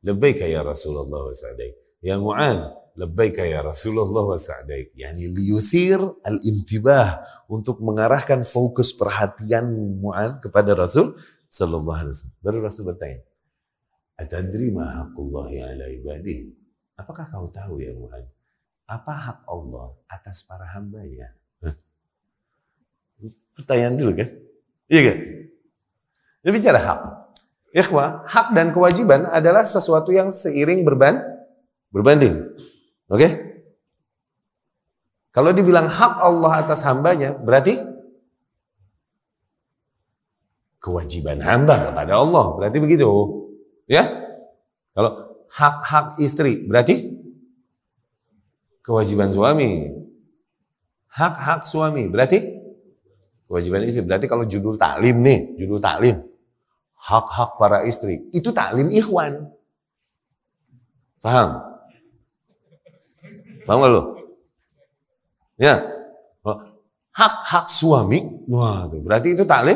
labbaika ya Rasulullah wa sa'daik. Ya Muaz, labbaika ya Rasulullah wa sa'daik. Yani liyuthir al-intibah untuk mengarahkan fokus perhatian Mu'ad kepada Rasul sallallahu alaihi wasallam. Baru Rasul bertanya, "Atadri ma haqqullahi ala ibadihi?" Apakah kau tahu ya Mu'ad? Apa hak Allah atas para hambanya? Pertanyaan dulu kan? Iya kan? Ini bicara hak. Ikhwah, hak dan kewajiban adalah sesuatu yang seiring berban, berbanding. Oke? Okay? Kalau dibilang hak Allah atas hambanya, berarti kewajiban hamba kepada Allah. Berarti begitu. Ya? Kalau hak-hak istri, berarti kewajiban suami. Hak-hak suami, berarti kewajiban istri. Berarti kalau judul taklim nih, judul taklim. Hak-hak para istri. Itu taklim ikhwan. Faham? Paham gak lo? Ya. Hak-hak suami, wah berarti itu taklim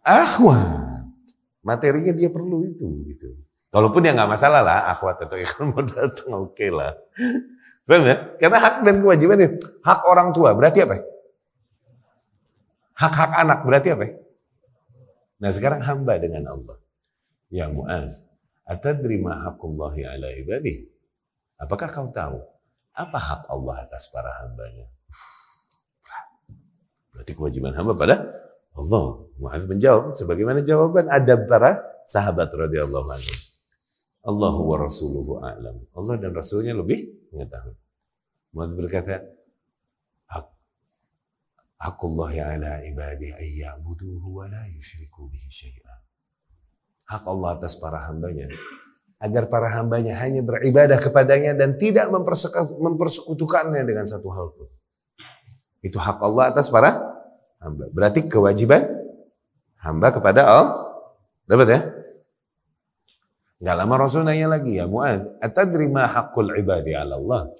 akhwat. Materinya dia perlu itu gitu. Walaupun ya nggak masalah lah, akhwat atau ikhwan mau datang oke okay lah. Paham ya? Karena hak dan kewajiban ini, hak orang tua berarti apa? Hak-hak anak berarti apa? Nah sekarang hamba dengan Allah. Ya Mu'az, atadri ma haqqullahi ala ibadih? Apakah kau tahu apa hak Allah atas para hambanya? Berarti kewajiban hamba pada Allah. Muaz menjawab sebagaimana jawaban adab para sahabat radhiyallahu anhu. Allahu wa rasuluhu a'lam. Allah dan rasulnya lebih mengetahui. Muaz berkata, Hakullah ala ibadi ayya'buduhu wa la yushriku bihi syai'an. Hak Allah atas para hambanya agar para hambanya hanya beribadah kepadanya dan tidak mempersekutukannya dengan satu hal pun. Itu hak Allah atas para hamba. Berarti kewajiban hamba kepada Allah. Dapat ya? Gak lama Rasul nanya lagi ya Mu'ad, atadri ma haqqul ibadi ala Allah?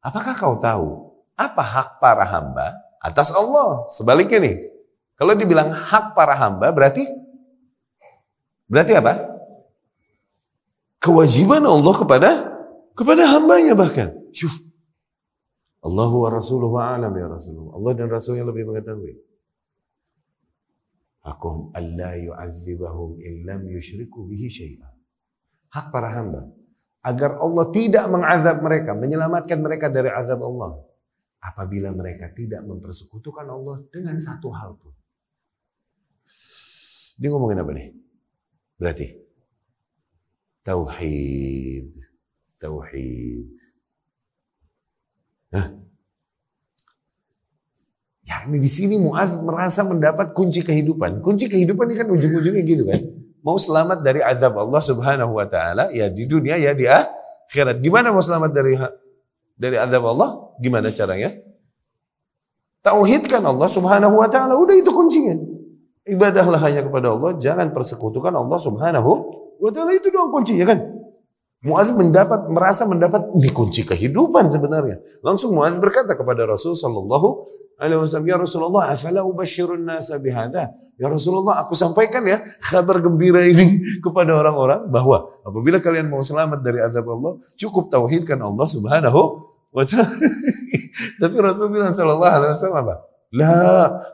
Apakah kau tahu apa hak para hamba atas Allah? Sebaliknya nih, kalau dibilang hak para hamba berarti berarti apa? kewajiban Allah kepada kepada hambanya bahkan. Syuf. Allah wa rasuluhu alam ya Rasulullah. Allah dan Rasulnya lebih mengetahui. Hakum alla yu'adzibahum illam yushriku bihi syai'an. Hak para hamba. Agar Allah tidak mengazab mereka, menyelamatkan mereka dari azab Allah. Apabila mereka tidak mempersekutukan Allah dengan satu hal pun. Dia ngomongin apa nih? Berarti tauhid, tauhid. Hah? Ya ini di sini Muaz merasa mendapat kunci kehidupan. Kunci kehidupan ini kan ujung-ujungnya gitu kan. Mau selamat dari azab Allah Subhanahu wa taala ya di dunia ya di akhirat. Gimana mau selamat dari dari azab Allah? Gimana caranya? Tauhidkan Allah Subhanahu wa taala. Udah itu kuncinya. Ibadahlah hanya kepada Allah, jangan persekutukan Allah Subhanahu wa taala. Itu doang kuncinya kan. Muaz mendapat merasa mendapat ini kunci kehidupan sebenarnya. Langsung Muaz berkata kepada Rasul sallallahu alaihi wasallam, "Ya Rasulullah, afala ubashirun nasa bihadza?" Ya Rasulullah, aku sampaikan ya kabar gembira ini kepada orang-orang bahwa apabila kalian mau selamat dari azab Allah, cukup tauhidkan Allah Subhanahu. Tapi Rasul bilang sallallahu alaihi wasallam apa? La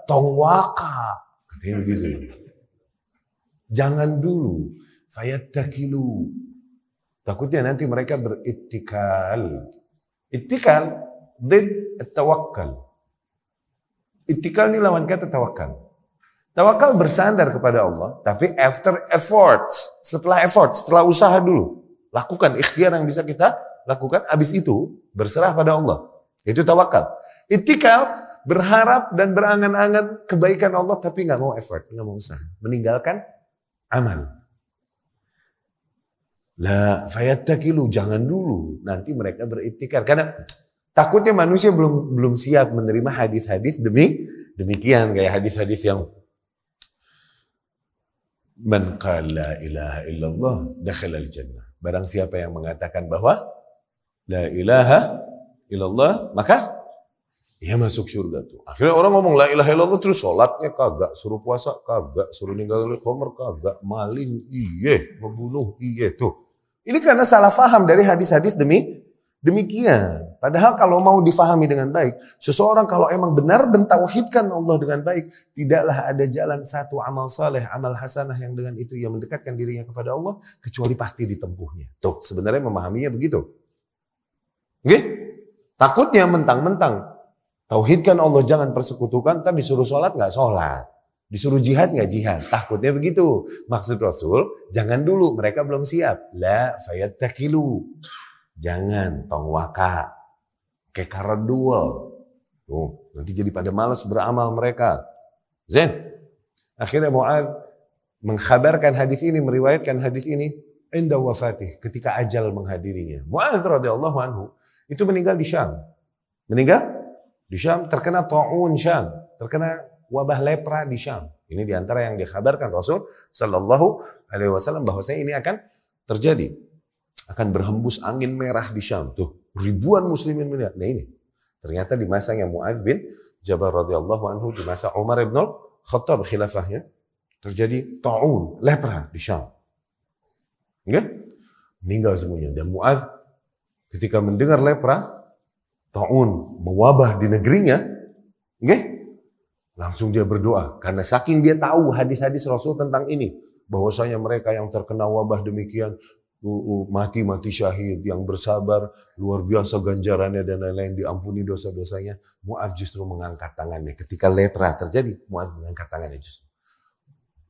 tongwaka. Katanya begitu. Jangan dulu. Fayattakilu. Takutnya nanti mereka berittikal. Ittikal, did tawakkal. Itikal ini lawan kata tawakal. Tawakal bersandar kepada Allah, tapi after efforts, setelah effort, setelah usaha dulu. Lakukan ikhtiar yang bisa kita lakukan, habis itu berserah pada Allah. Itu tawakal. Itikal berharap dan berangan-angan kebaikan Allah, tapi nggak mau effort, nggak mau usaha. Meninggalkan amal. La fayattakilu, jangan dulu. Nanti mereka beritikar. Karena Takutnya manusia belum belum siap menerima hadis-hadis demi demikian kayak hadis-hadis yang Man qala ilaha illallah dakhala al-jannah. Barang siapa yang mengatakan bahwa la ilaha illallah maka ia masuk surga tuh. Akhirnya orang ngomong la ilaha illallah terus sholatnya kagak, suruh puasa kagak, suruh ninggalin khomer kagak, maling iye, membunuh iye tuh. Ini karena salah faham dari hadis-hadis demi Demikian. Padahal kalau mau difahami dengan baik, seseorang kalau emang benar mentauhidkan Allah dengan baik, tidaklah ada jalan satu amal saleh, amal hasanah yang dengan itu yang mendekatkan dirinya kepada Allah, kecuali pasti ditempuhnya. Tuh, sebenarnya memahaminya begitu. Oke? Takutnya mentang-mentang tauhidkan Allah jangan persekutukan, tapi disuruh sholat nggak sholat. Disuruh jihad nggak jihad. Takutnya begitu. Maksud Rasul, jangan dulu, mereka belum siap. La fayattakilu. Jangan tong waka. Oh, nanti jadi pada malas beramal mereka. Zen. Akhirnya Mu'ad mengkhabarkan hadis ini, meriwayatkan hadis ini inda wafatih ketika ajal menghadirinya. Mu'adz radhiyallahu anhu itu meninggal di Syam. Meninggal di Syam terkena taun Syam, terkena wabah lepra di Syam. Ini di antara yang dikhabarkan Rasul Shallallahu Alaihi Wasallam bahwa saya ini akan terjadi akan berhembus angin merah di Syam. Tuh, ribuan muslimin melihat. Nah ini, ternyata di masa yang Mu'adz bin Jabal radhiyallahu anhu, di masa Umar ibn Khattab khilafahnya, terjadi ta'un, lepra di Syam. Ya? Meninggal semuanya. Dan Mu'adz ketika mendengar lepra, ta'un mewabah di negerinya, ya? langsung dia berdoa. Karena saking dia tahu hadis-hadis Rasul tentang ini. Bahwasanya mereka yang terkena wabah demikian mati-mati syahid yang bersabar luar biasa ganjarannya dan lain-lain diampuni dosa-dosanya Muaz justru mengangkat tangannya ketika lepra terjadi Muaz mengangkat tangannya justru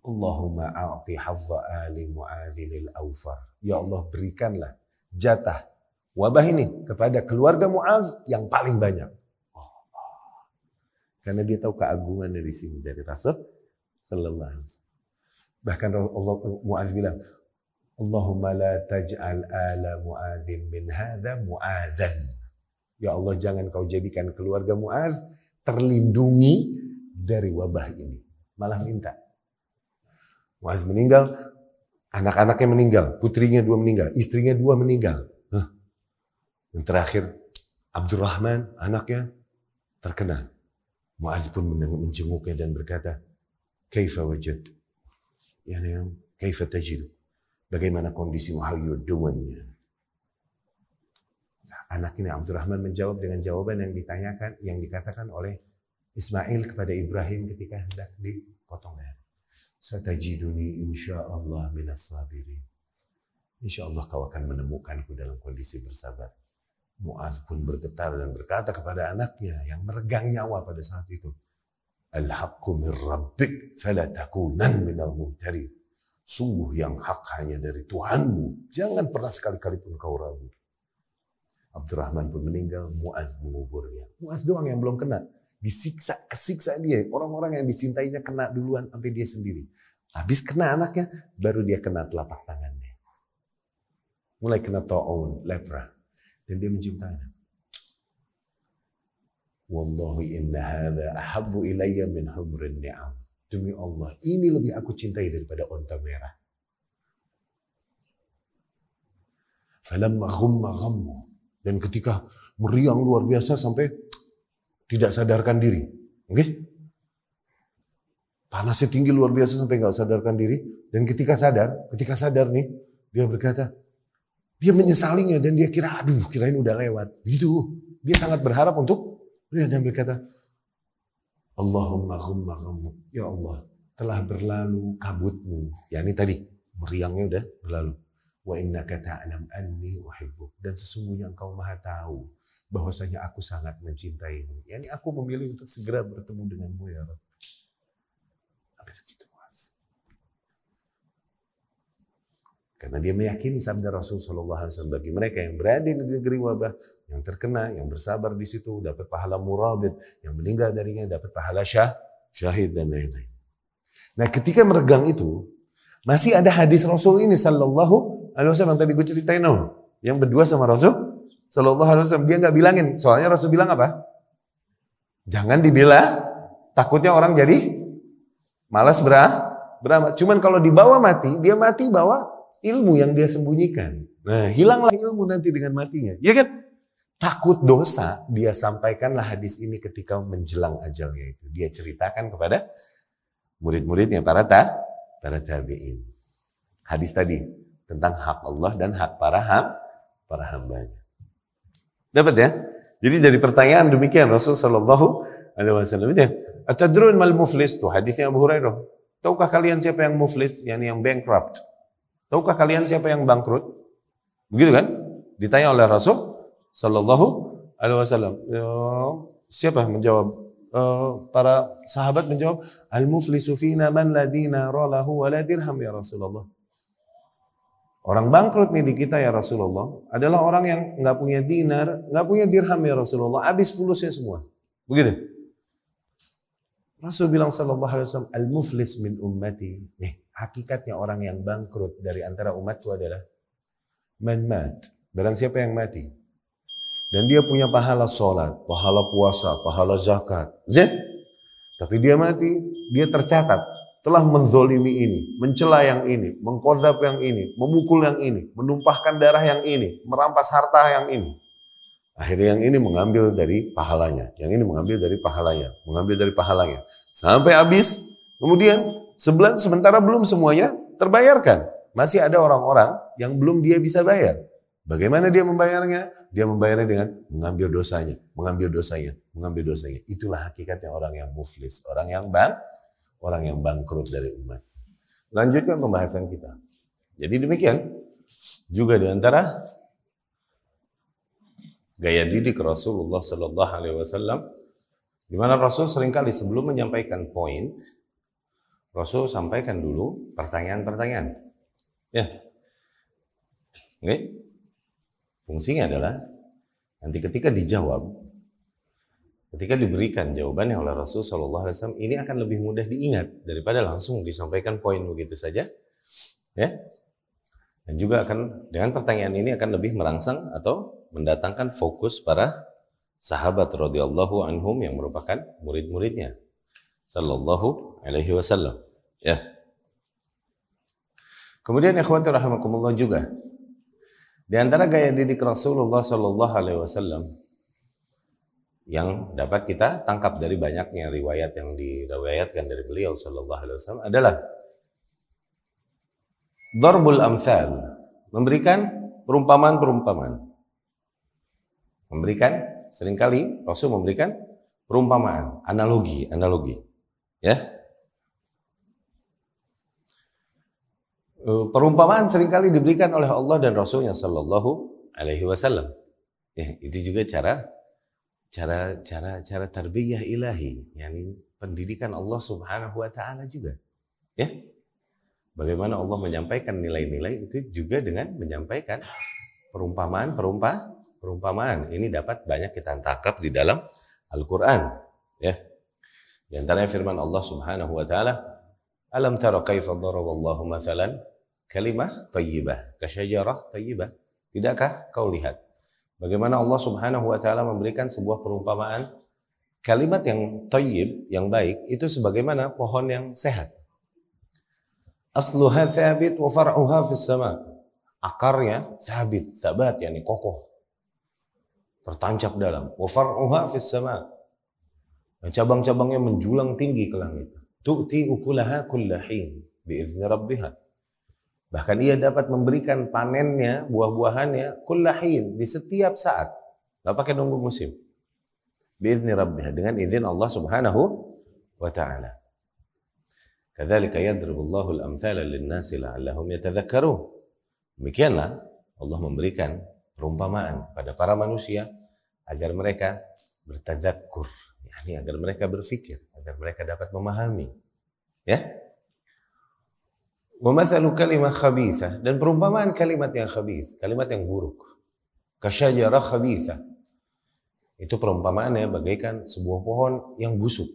Allahumma a'ti hazza ali mu'adzinil awfar ya Allah berikanlah jatah wabah ini kepada keluarga Muaz yang paling banyak karena dia tahu keagungannya di sini dari Rasul sallallahu alaihi wasallam bahkan Allah Muaz bilang Allahumma la taj'al ala mu'adzin min hadha mu'adzan. Ya Allah jangan kau jadikan keluarga Mu'az terlindungi dari wabah ini. Malah minta. Mu'az meninggal, anak-anaknya meninggal, putrinya dua meninggal, istrinya dua meninggal. Yang terakhir Abdurrahman anaknya terkena. Mu'az pun menjenguknya dan berkata, Kaifa wajad? Yani, kaifa tajidu? Bagaimana kondisi Muhayyid dengannya? Nah, anak ini Abdurrahman menjawab dengan jawaban yang ditanyakan, yang dikatakan oleh Ismail kepada Ibrahim ketika hendak dipotong leher. Satajiduni insya Allah minas sabirin. Insya Allah kau akan menemukanku dalam kondisi bersabar. Mu'az pun bergetar dan berkata kepada anaknya yang meregang nyawa pada saat itu. Al-haqqu min rabbik fala takunan minal mumtari. Sungguh yang hak hanya dari Tuhanmu. Jangan pernah sekali-kali pun kau ragu. Abdurrahman pun meninggal, Mu'az menguburnya. Mu'az doang yang belum kena. Disiksa, kesiksa dia. Orang-orang yang dicintainya kena duluan sampai dia sendiri. Habis kena anaknya, baru dia kena telapak tangannya. Mulai kena ta'un, lepra. Dan dia mencium tangan. Wallahi inna hadha ahabbu ilayya min humrin ni'am. Demi Allah, ini lebih aku cintai daripada onta merah. Falamma ghumma ghammu. Dan ketika meriang luar biasa sampai tidak sadarkan diri. Oke? Okay? Panasnya tinggi luar biasa sampai nggak sadarkan diri. Dan ketika sadar, ketika sadar nih, dia berkata, dia menyesalinya dan dia kira, aduh kirain udah lewat. Gitu. Dia sangat berharap untuk lihat dan berkata, Allahumma ghumma ghammuk. Ya Allah, telah berlalu kabutmu. Ya ini tadi, meriangnya udah berlalu. Wa innaka ta'lam anni uhibbuk. Dan sesungguhnya engkau maha tahu bahwasanya aku sangat mencintaimu. Ya ini aku memilih untuk segera bertemu denganmu ya Rabb. Sampai segitu. Karena dia meyakini sabda Rasul Shallallahu Alaihi Wasallam bagi mereka yang berada di negeri wabah, yang terkena, yang bersabar di situ dapat pahala murabit, yang meninggal darinya dapat pahala syah, syahid dan lain-lain. Nah ketika meregang itu masih ada hadis Rasul ini Shallallahu Alaihi Wasallam tadi gue ceritain no, yang berdua sama Rasul Shallallahu Alaihi Wasallam dia nggak bilangin, soalnya Rasul bilang apa? Jangan dibela, takutnya orang jadi malas berah, beramat. Cuman kalau dibawa mati, dia mati bawa ilmu yang dia sembunyikan. Nah, hilanglah ilmu nanti dengan matinya. Ya kan? Takut dosa, dia sampaikanlah hadis ini ketika menjelang ajalnya itu. Dia ceritakan kepada murid-muridnya para ta, para tabi'in. Hadis tadi tentang hak Allah dan hak para ham, para hambanya. Dapat ya? Jadi dari pertanyaan demikian Rasul Shallallahu Alaihi Wasallam itu. Atadrun mal muflis tuh hadisnya Abu Hurairah. Tahukah kalian siapa yang muflis? Yani yang bankrupt. Tahukah kalian siapa yang bangkrut? Begitu kan? Ditanya oleh Rasul Sallallahu Alaihi Wasallam. Ya, siapa menjawab? Uh, para sahabat menjawab, Al-muflisu fina man la dinara lahu wa ya Rasulullah. Orang bangkrut nih di kita ya Rasulullah adalah orang yang nggak punya dinar, nggak punya dirham ya Rasulullah, habis fulusnya semua. Begitu. Rasul bilang sallallahu alaihi wasallam, al-muflis min ummati. Nih, hakikatnya orang yang bangkrut dari antara umatku adalah man mat. Barang siapa yang mati. Dan dia punya pahala sholat, pahala puasa, pahala zakat. Zen. Tapi dia mati, dia tercatat. Telah menzolimi ini, mencela yang ini, mengkodap yang ini, memukul yang ini, menumpahkan darah yang ini, merampas harta yang ini. Akhirnya yang ini mengambil dari pahalanya, yang ini mengambil dari pahalanya, mengambil dari pahalanya. Sampai habis, kemudian Sebelah, sementara belum semuanya terbayarkan. Masih ada orang-orang yang belum dia bisa bayar. Bagaimana dia membayarnya? Dia membayarnya dengan mengambil dosanya, mengambil dosanya, mengambil dosanya. Itulah hakikatnya orang yang muflis, orang yang bang, orang yang bangkrut dari umat. Lanjutkan pembahasan kita. Jadi demikian juga di antara gaya didik Rasulullah Sallallahu Alaihi Wasallam, di mana Rasul sering kali sebelum menyampaikan poin, Rasul sampaikan dulu pertanyaan-pertanyaan. Ya. Oke. Fungsinya adalah nanti ketika dijawab, ketika diberikan jawabannya oleh Rasul Shallallahu Alaihi Wasallam, ini akan lebih mudah diingat daripada langsung disampaikan poin begitu saja. Ya. Dan juga akan dengan pertanyaan ini akan lebih merangsang atau mendatangkan fokus para sahabat radhiyallahu anhum yang merupakan murid-muridnya sallallahu alaihi wasallam. Ya. Kemudian ikhwati rahimakumullah juga di antara gaya didik Rasulullah sallallahu alaihi wasallam yang dapat kita tangkap dari banyaknya riwayat yang diriwayatkan dari beliau sallallahu alaihi wasallam adalah darbul amsal, memberikan perumpamaan-perumpamaan. Memberikan sering kali Rasul memberikan perumpamaan, analogi, analogi. Ya. Eh, perumpamaan sering kali diberikan oleh Allah dan Rasulnya Shallallahu Alaihi Wasallam. Ya, itu juga cara cara cara cara tarbiyah ilahi, yakni pendidikan Allah Subhanahu wa taala juga. Ya. Bagaimana Allah menyampaikan nilai-nilai itu juga dengan menyampaikan perumpamaan perumpa perumpamaan. Ini dapat banyak kita tangkap di dalam Al-Qur'an, ya. Di antaranya firman Allah Subhanahu wa taala, "Alam tara kaifa daraballahu mathalan kalimah thayyibah kasyajarah thayyibah?" Tidakkah kau lihat bagaimana Allah Subhanahu wa taala memberikan sebuah perumpamaan kalimat yang thayyib, yang baik itu sebagaimana pohon yang sehat. Asluha thabit wa far'uha fis sama. Akarnya thabit, thabat yakni kokoh. Tertancap dalam. Wa far'uha fis sama. Cabang-cabangnya menjulang tinggi ke langit. Tu'ti ukulaha kullahin biizni rabbiha. Bahkan ia dapat memberikan panennya, buah-buahannya, kullahin, di setiap saat. Gak pakai nunggu musim. Biizni rabbiha, dengan izin Allah subhanahu wa ta'ala. Kadzalika yadribullahu al-amthala lin-nasi la'allahum yatadhakkarun. Demikianlah Allah memberikan perumpamaan pada para manusia agar mereka bertadakkur, yakni agar mereka berfikir, agar mereka dapat memahami. Ya, Wamathalu kalimah khabitha. Dan perumpamaan kalimat yang khabith. Kalimat yang buruk. Kasyajarah khabitha. Itu perumpamaannya bagaikan sebuah pohon yang busuk.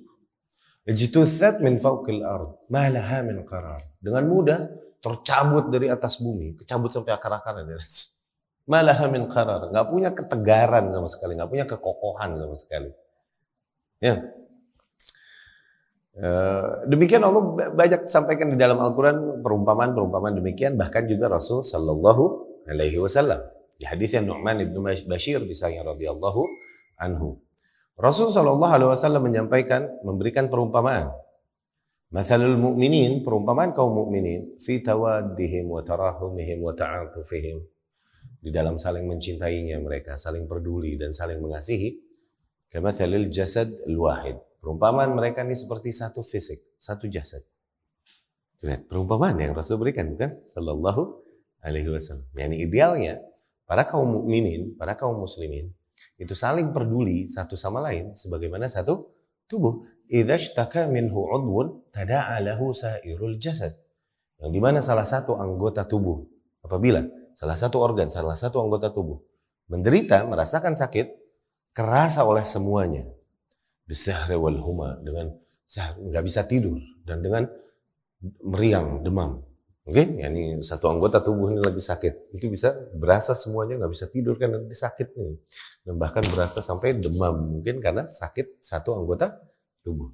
Ijtuthat min fawqil ard. Malaha min qarar. Dengan mudah tercabut dari atas bumi. Kecabut sampai akar-akarnya. Malaha min qarar. Gak punya ketegaran sama sekali. Gak punya kekokohan sama sekali. Ya, Eh, demikian Allah banyak sampaikan di dalam Al-Quran perumpamaan-perumpamaan demikian bahkan juga Rasul Shallallahu Alaihi Wasallam. Di hadis yang Nu'man ibnu Bashir misalnya radhiyallahu anhu. Rasul Shallallahu Alaihi Wasallam menyampaikan memberikan perumpamaan. Masalul mu'minin perumpamaan kaum mukminin fi tawaddihim wa tarahumihim wa ta'atufihim. Di dalam saling mencintainya mereka saling peduli dan saling mengasihi kama jasad al-wahid Perumpamaan mereka ini seperti satu fisik, satu jasad. Lihat, perumpamaan yang Rasul berikan bukan? Sallallahu alaihi wasallam. Yani idealnya para kaum mukminin, para kaum muslimin itu saling peduli satu sama lain sebagaimana satu tubuh. Idza minhu 'udwun tada'a lahu sa'irul jasad. Yang di mana salah satu anggota tubuh apabila salah satu organ, salah satu anggota tubuh menderita, merasakan sakit, kerasa oleh semuanya. Bisahri wal huma dengan nggak bisa tidur dan dengan meriang demam. Oke? Okay? ya ini satu anggota tubuh ini lagi sakit. Itu bisa berasa semuanya nggak bisa tidur karena sakit nih. Dan bahkan berasa sampai demam mungkin karena sakit satu anggota tubuh.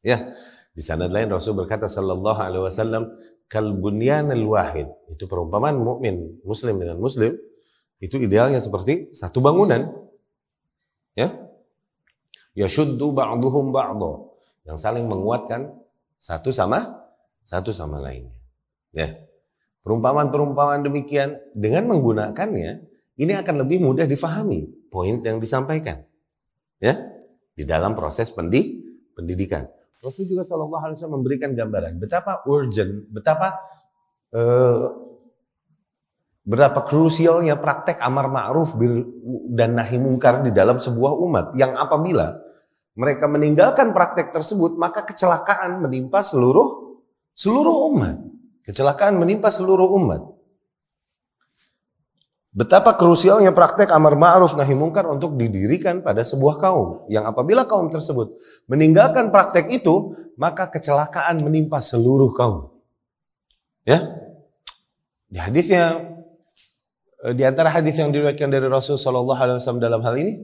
Ya di sana lain Rasul berkata sallallahu alaihi wasallam kal bunyanil wahid. Itu perumpamaan mukmin muslim dengan muslim itu idealnya seperti satu bangunan ya Yashuddu ba'duhum ba'dha. Yang saling menguatkan satu sama satu sama lainnya. Ya. Perumpamaan-perumpamaan demikian dengan menggunakannya ini akan lebih mudah difahami poin yang disampaikan. Ya. Di dalam proses pendi, pendidikan. Rasul juga Shallallahu Alaihi Wasallam memberikan gambaran betapa urgent, betapa uh, berapa krusialnya praktek amar ma'ruf dan nahi mungkar di dalam sebuah umat yang apabila mereka meninggalkan praktek tersebut maka kecelakaan menimpa seluruh seluruh umat. Kecelakaan menimpa seluruh umat. Betapa krusialnya praktek amar ma'ruf nahi mungkar untuk didirikan pada sebuah kaum. Yang apabila kaum tersebut meninggalkan praktek itu, maka kecelakaan menimpa seluruh kaum. Ya. Di hadisnya di antara hadis yang diriwayatkan dari Rasul sallallahu alaihi wasallam dalam hal ini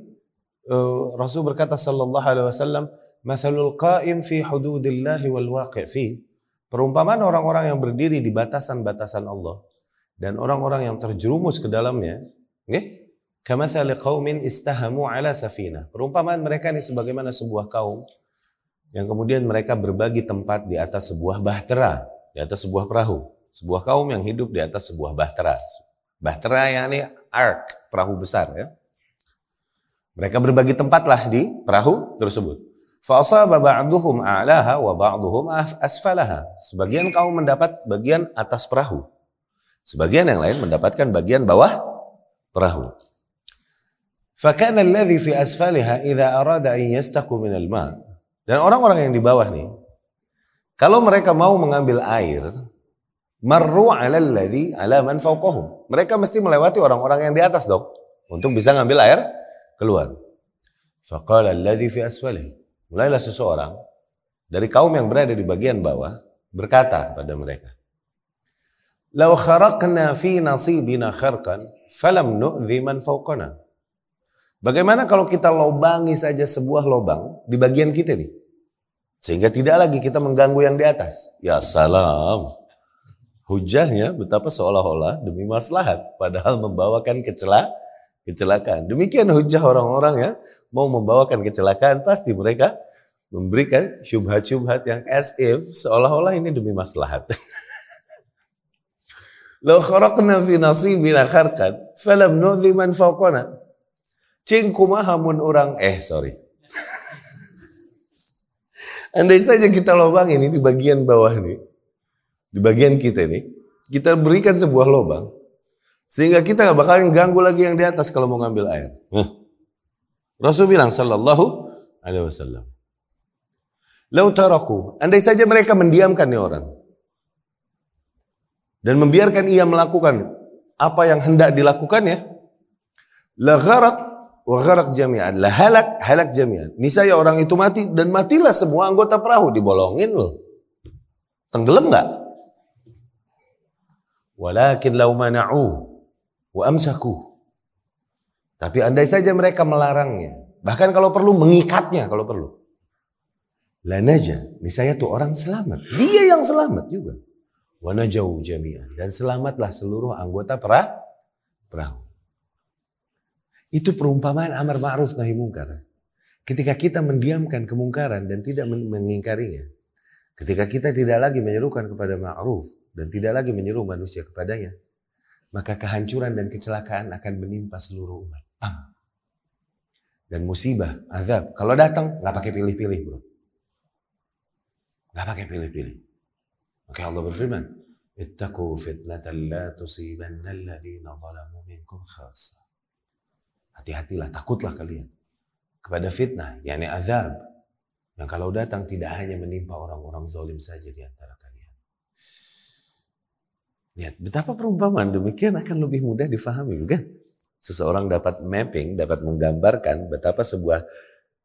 eh, Rasul berkata sallallahu alaihi wasallam mathalul qa'im fi hududillah wal waqi' fi perumpamaan orang-orang yang berdiri di batasan-batasan Allah dan orang-orang yang terjerumus ke dalamnya nggih? Kamathali qaumin istahamu ala safina. Perumpamaan mereka ini sebagaimana sebuah kaum yang kemudian mereka berbagi tempat di atas sebuah bahtera di atas sebuah perahu. Sebuah kaum yang hidup di atas sebuah bahtera Bahtera yakni ark, perahu besar ya. Mereka berbagi tempatlah di perahu tersebut. Fa'asaba ba'duhum a'laha wa ba'duhum asfalaha. Sebagian kaum mendapat bagian atas perahu. Sebagian yang lain mendapatkan bagian bawah perahu. Fakana alladhi fi asfaliha idza arada an yastaku min al-ma. Dan orang-orang yang di bawah nih, kalau mereka mau mengambil air, marru 'ala alladhi 'ala man fawqahum. Mereka mesti melewati orang-orang yang di atas dong untuk bisa ngambil air keluar. Faqala alladhi fi asfalihi. Mulailah seseorang dari kaum yang berada di bagian bawah berkata pada mereka, "Law kharaqna fi nasibina kharqan falam nu'dhi man fawqana." Bagaimana kalau kita lobangi saja sebuah lobang di bagian kita nih? Sehingga tidak lagi kita mengganggu yang di atas. Ya salam. Hujahnya betapa seolah-olah demi maslahat. Padahal membawakan kecela, kecelakaan. Demikian hujah orang-orang ya. Mau membawakan kecelakaan pasti mereka memberikan syubhat-syubhat yang as if seolah-olah ini demi maslahat. Lau kharaqna fi nasibina kharqan falam nu'dhi man fawqana orang, eh sorry. Andai saja kita lubang ini di bagian bawah nih, di bagian kita ini, kita berikan sebuah lubang, sehingga kita gak bakalan ganggu lagi yang di atas kalau mau ngambil air. Huh. Rasul bilang sallallahu alaihi wasallam. Lau taraku, andai saja mereka mendiamkan nih orang. Dan membiarkan ia melakukan apa yang hendak dilakukannya. La gharak Wagharak jami'an. Lah halak, halak jami'an. Misalnya orang itu mati dan matilah semua anggota perahu dibolongin loh. Tenggelam nggak? Walakin lau mana'u wa amsaku. Tapi andai saja mereka melarangnya. Bahkan kalau perlu mengikatnya kalau perlu. Lanaja. Misalnya tuh orang selamat. Dia yang selamat juga. Wanajau jami'an. Dan selamatlah seluruh anggota perahu. Itu perumpamaan amar ma'ruf nahi mungkar. Ketika kita mendiamkan kemungkaran dan tidak mengingkarinya. Ketika kita tidak lagi menyerukan kepada ma'ruf dan tidak lagi menyeru manusia kepadanya. Maka kehancuran dan kecelakaan akan menimpa seluruh umat. Pam. Dan musibah, azab. Kalau datang, nggak pakai pilih-pilih bro. Nggak pakai pilih-pilih. Maka Allah berfirman, Ittaku fitnatan la tusibanna alladhina zalamu minkum khasa. Hati-hatilah, takutlah kalian kepada fitnah, yakni azab yang kalau datang tidak hanya menimpa orang-orang zalim saja di antara kalian. Lihat, betapa perumpamaan demikian akan lebih mudah difahami, bukan? Seseorang dapat mapping, dapat menggambarkan betapa sebuah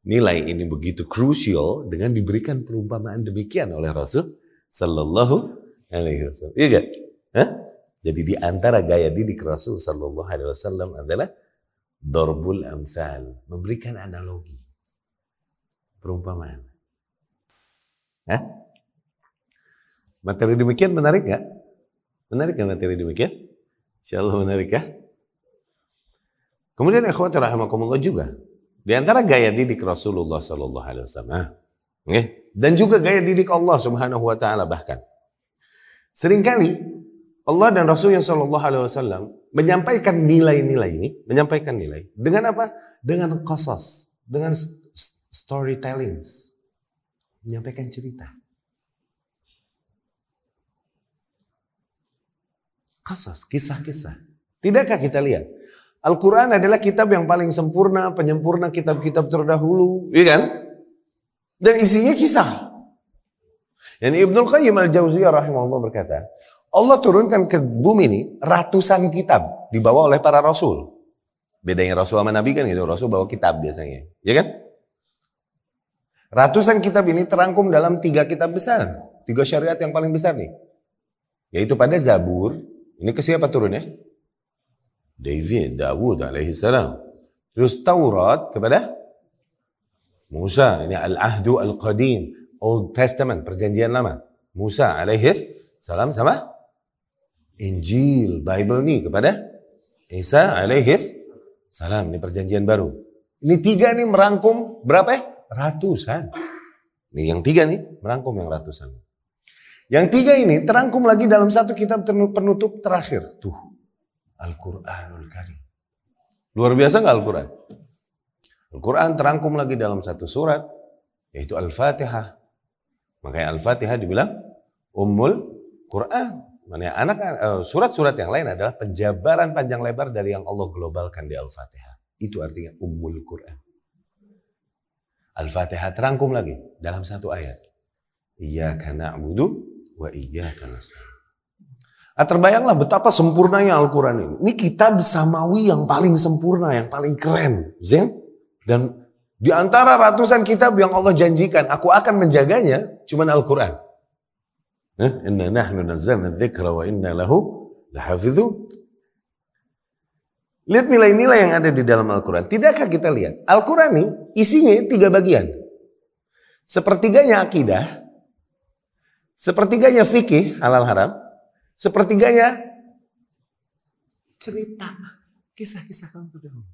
nilai ini begitu crucial dengan diberikan perumpamaan demikian oleh Rasul Sallallahu Alaihi Wasallam. Iya gak? Hah? Jadi di antara gaya didik Rasul Sallallahu Alaihi Wasallam adalah Dorbul amsal. Memberikan analogi. Perumpamaan. Hah? Materi demikian menarik gak? Menarik gak materi demikian? Insya Allah menarik ya. Kemudian ikhwati rahimakumullah juga. Di antara gaya didik Rasulullah Sallallahu Alaihi Wasallam. Dan juga gaya didik Allah Subhanahu Wa Taala bahkan. Seringkali Allah dan Rasul yang Shallallahu Alaihi Wasallam menyampaikan nilai-nilai ini, menyampaikan nilai dengan apa? Dengan kosas, dengan storytelling, menyampaikan cerita. Kasas, kisah-kisah. Tidakkah kita lihat? Al-Quran adalah kitab yang paling sempurna, penyempurna kitab-kitab terdahulu. Iya kan? Dan isinya kisah. Dan Ibnul Qayyim al-Jauziyah rahimahullah berkata, Allah turunkan ke bumi ini ratusan kitab dibawa oleh para rasul. Bedanya rasul sama nabi kan gitu, rasul bawa kitab biasanya. Ya kan? Ratusan kitab ini terangkum dalam tiga kitab besar. Tiga syariat yang paling besar nih. Yaitu pada Zabur. Ini ke siapa turunnya? David, Dawud alaihi salam. Terus Taurat kepada Musa. Ini Al-Ahdu Al-Qadim. Old Testament, perjanjian lama. Musa alaihi salam sama Injil, Bible nih kepada Isa alaihis salam. Ini perjanjian baru. Ini tiga nih merangkum berapa ya? Ratusan. Nih yang tiga nih merangkum yang ratusan. Yang tiga ini terangkum lagi dalam satu kitab penutup terakhir. Tuh. Al-Quranul Karim. Luar biasa nggak Al-Quran? Al-Quran terangkum lagi dalam satu surat. Yaitu Al-Fatihah. Makanya Al-Fatihah dibilang Ummul Quran. Mana anak eh, surat-surat yang lain adalah penjabaran panjang lebar dari yang Allah globalkan di Al-Fatihah. Itu artinya Ummul Quran. Al-Fatihah terangkum lagi dalam satu ayat. Iyyaka na'budu wa iyyaka nasta'in. Nah, terbayanglah betapa sempurnanya Al-Quran ini. Ini kitab samawi yang paling sempurna, yang paling keren. Zen? Dan di antara ratusan kitab yang Allah janjikan, aku akan menjaganya, cuman Al-Quran. Eh, inna nahnu nazzalna dzikra wa inna lahu. Lihat nilai-nilai yang ada di dalam Al-Quran. Tidakkah kita lihat? Al-Quran ini isinya tiga bagian. Sepertiganya akidah, sepertiganya fikih halal haram, Sepertiganya cerita kisah-kisah kaum terdahulu.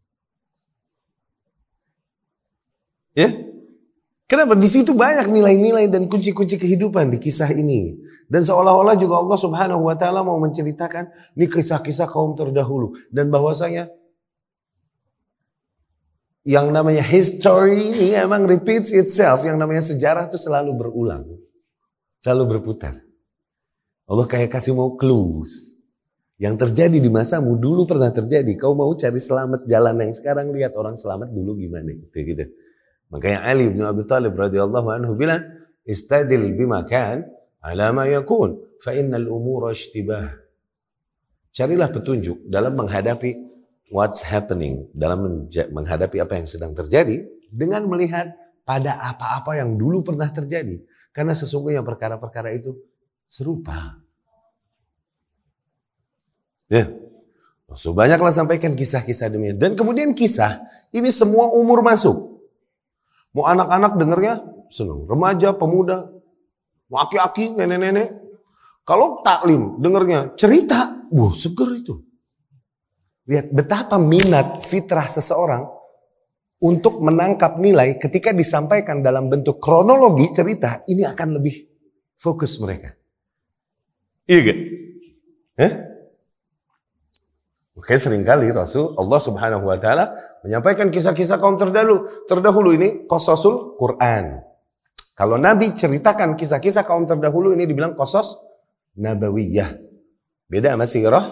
Ya, Kenapa? Di situ banyak nilai-nilai dan kunci-kunci kehidupan di kisah ini. Dan seolah-olah juga Allah subhanahu wa ta'ala mau menceritakan ini kisah-kisah kaum terdahulu. Dan bahwasanya yang namanya history ini emang repeats itself. Yang namanya sejarah itu selalu berulang. Selalu berputar. Allah kayak kasih mau clues. Yang terjadi di masamu dulu pernah terjadi. Kau mau cari selamat jalan yang sekarang lihat orang selamat dulu gimana gitu gitu. Makanya Ali bin Abi Thalib radhiyallahu anhu bilang, "Istadil bima kan ala ma yakun, fa innal umura ishtibah." Carilah petunjuk dalam menghadapi what's happening, dalam menghadapi apa yang sedang terjadi dengan melihat pada apa-apa yang dulu pernah terjadi. Karena sesungguhnya perkara-perkara itu serupa. Ya. So banyaklah sampaikan kisah-kisah demikian. Dan kemudian kisah, ini semua umur masuk. Mau anak-anak dengernya senang. Remaja, pemuda, laki-laki, nenek-nenek. Kalau taklim dengernya cerita, wah seger itu. Lihat betapa minat fitrah seseorang untuk menangkap nilai ketika disampaikan dalam bentuk kronologi cerita, ini akan lebih fokus mereka. Iya gak? Eh? Oke sering kali Rasul Allah subhanahu wa ta'ala menyampaikan kisah-kisah kaum terdahulu. Terdahulu ini kososul Quran. Kalau Nabi ceritakan kisah-kisah kaum terdahulu ini dibilang kosos nabawiyah. Beda sama sirah.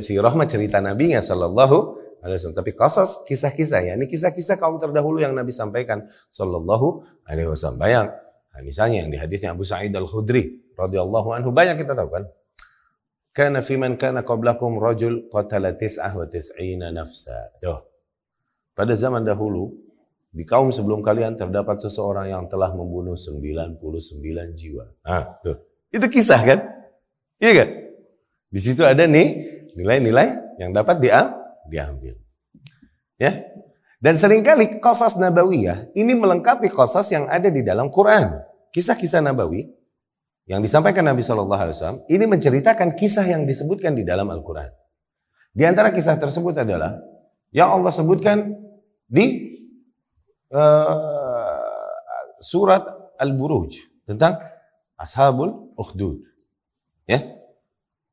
Sirah mah cerita Nabi ya sallallahu alaihi. Tapi kosos kisah-kisah ya. Ini kisah-kisah kaum terdahulu yang Nabi sampaikan sallallahu alaihi wasallam. Bayang. Nah, misalnya yang di hadisnya Abu Sa'id al-Khudri radhiyallahu anhu banyak kita tahu kan. Kana fi man kana qablakum rajul qatala tis'ah wa tis'ina nafsa. Tuh. Pada zaman dahulu di kaum sebelum kalian terdapat seseorang yang telah membunuh 99 jiwa. Ah, tuh. Itu kisah kan? Iya kan? Di situ ada nih nilai-nilai yang dapat dia diambil. Ya. Dan sering kali kosas nabawiyah ini melengkapi kosas yang ada di dalam Quran. Kisah-kisah nabawi yang disampaikan Nabi Shallallahu Alaihi Wasallam ini menceritakan kisah yang disebutkan di dalam Al-Quran. Di antara kisah tersebut adalah yang Allah sebutkan di uh, surat Al-Buruj tentang Ashabul Ukhdud. Ya.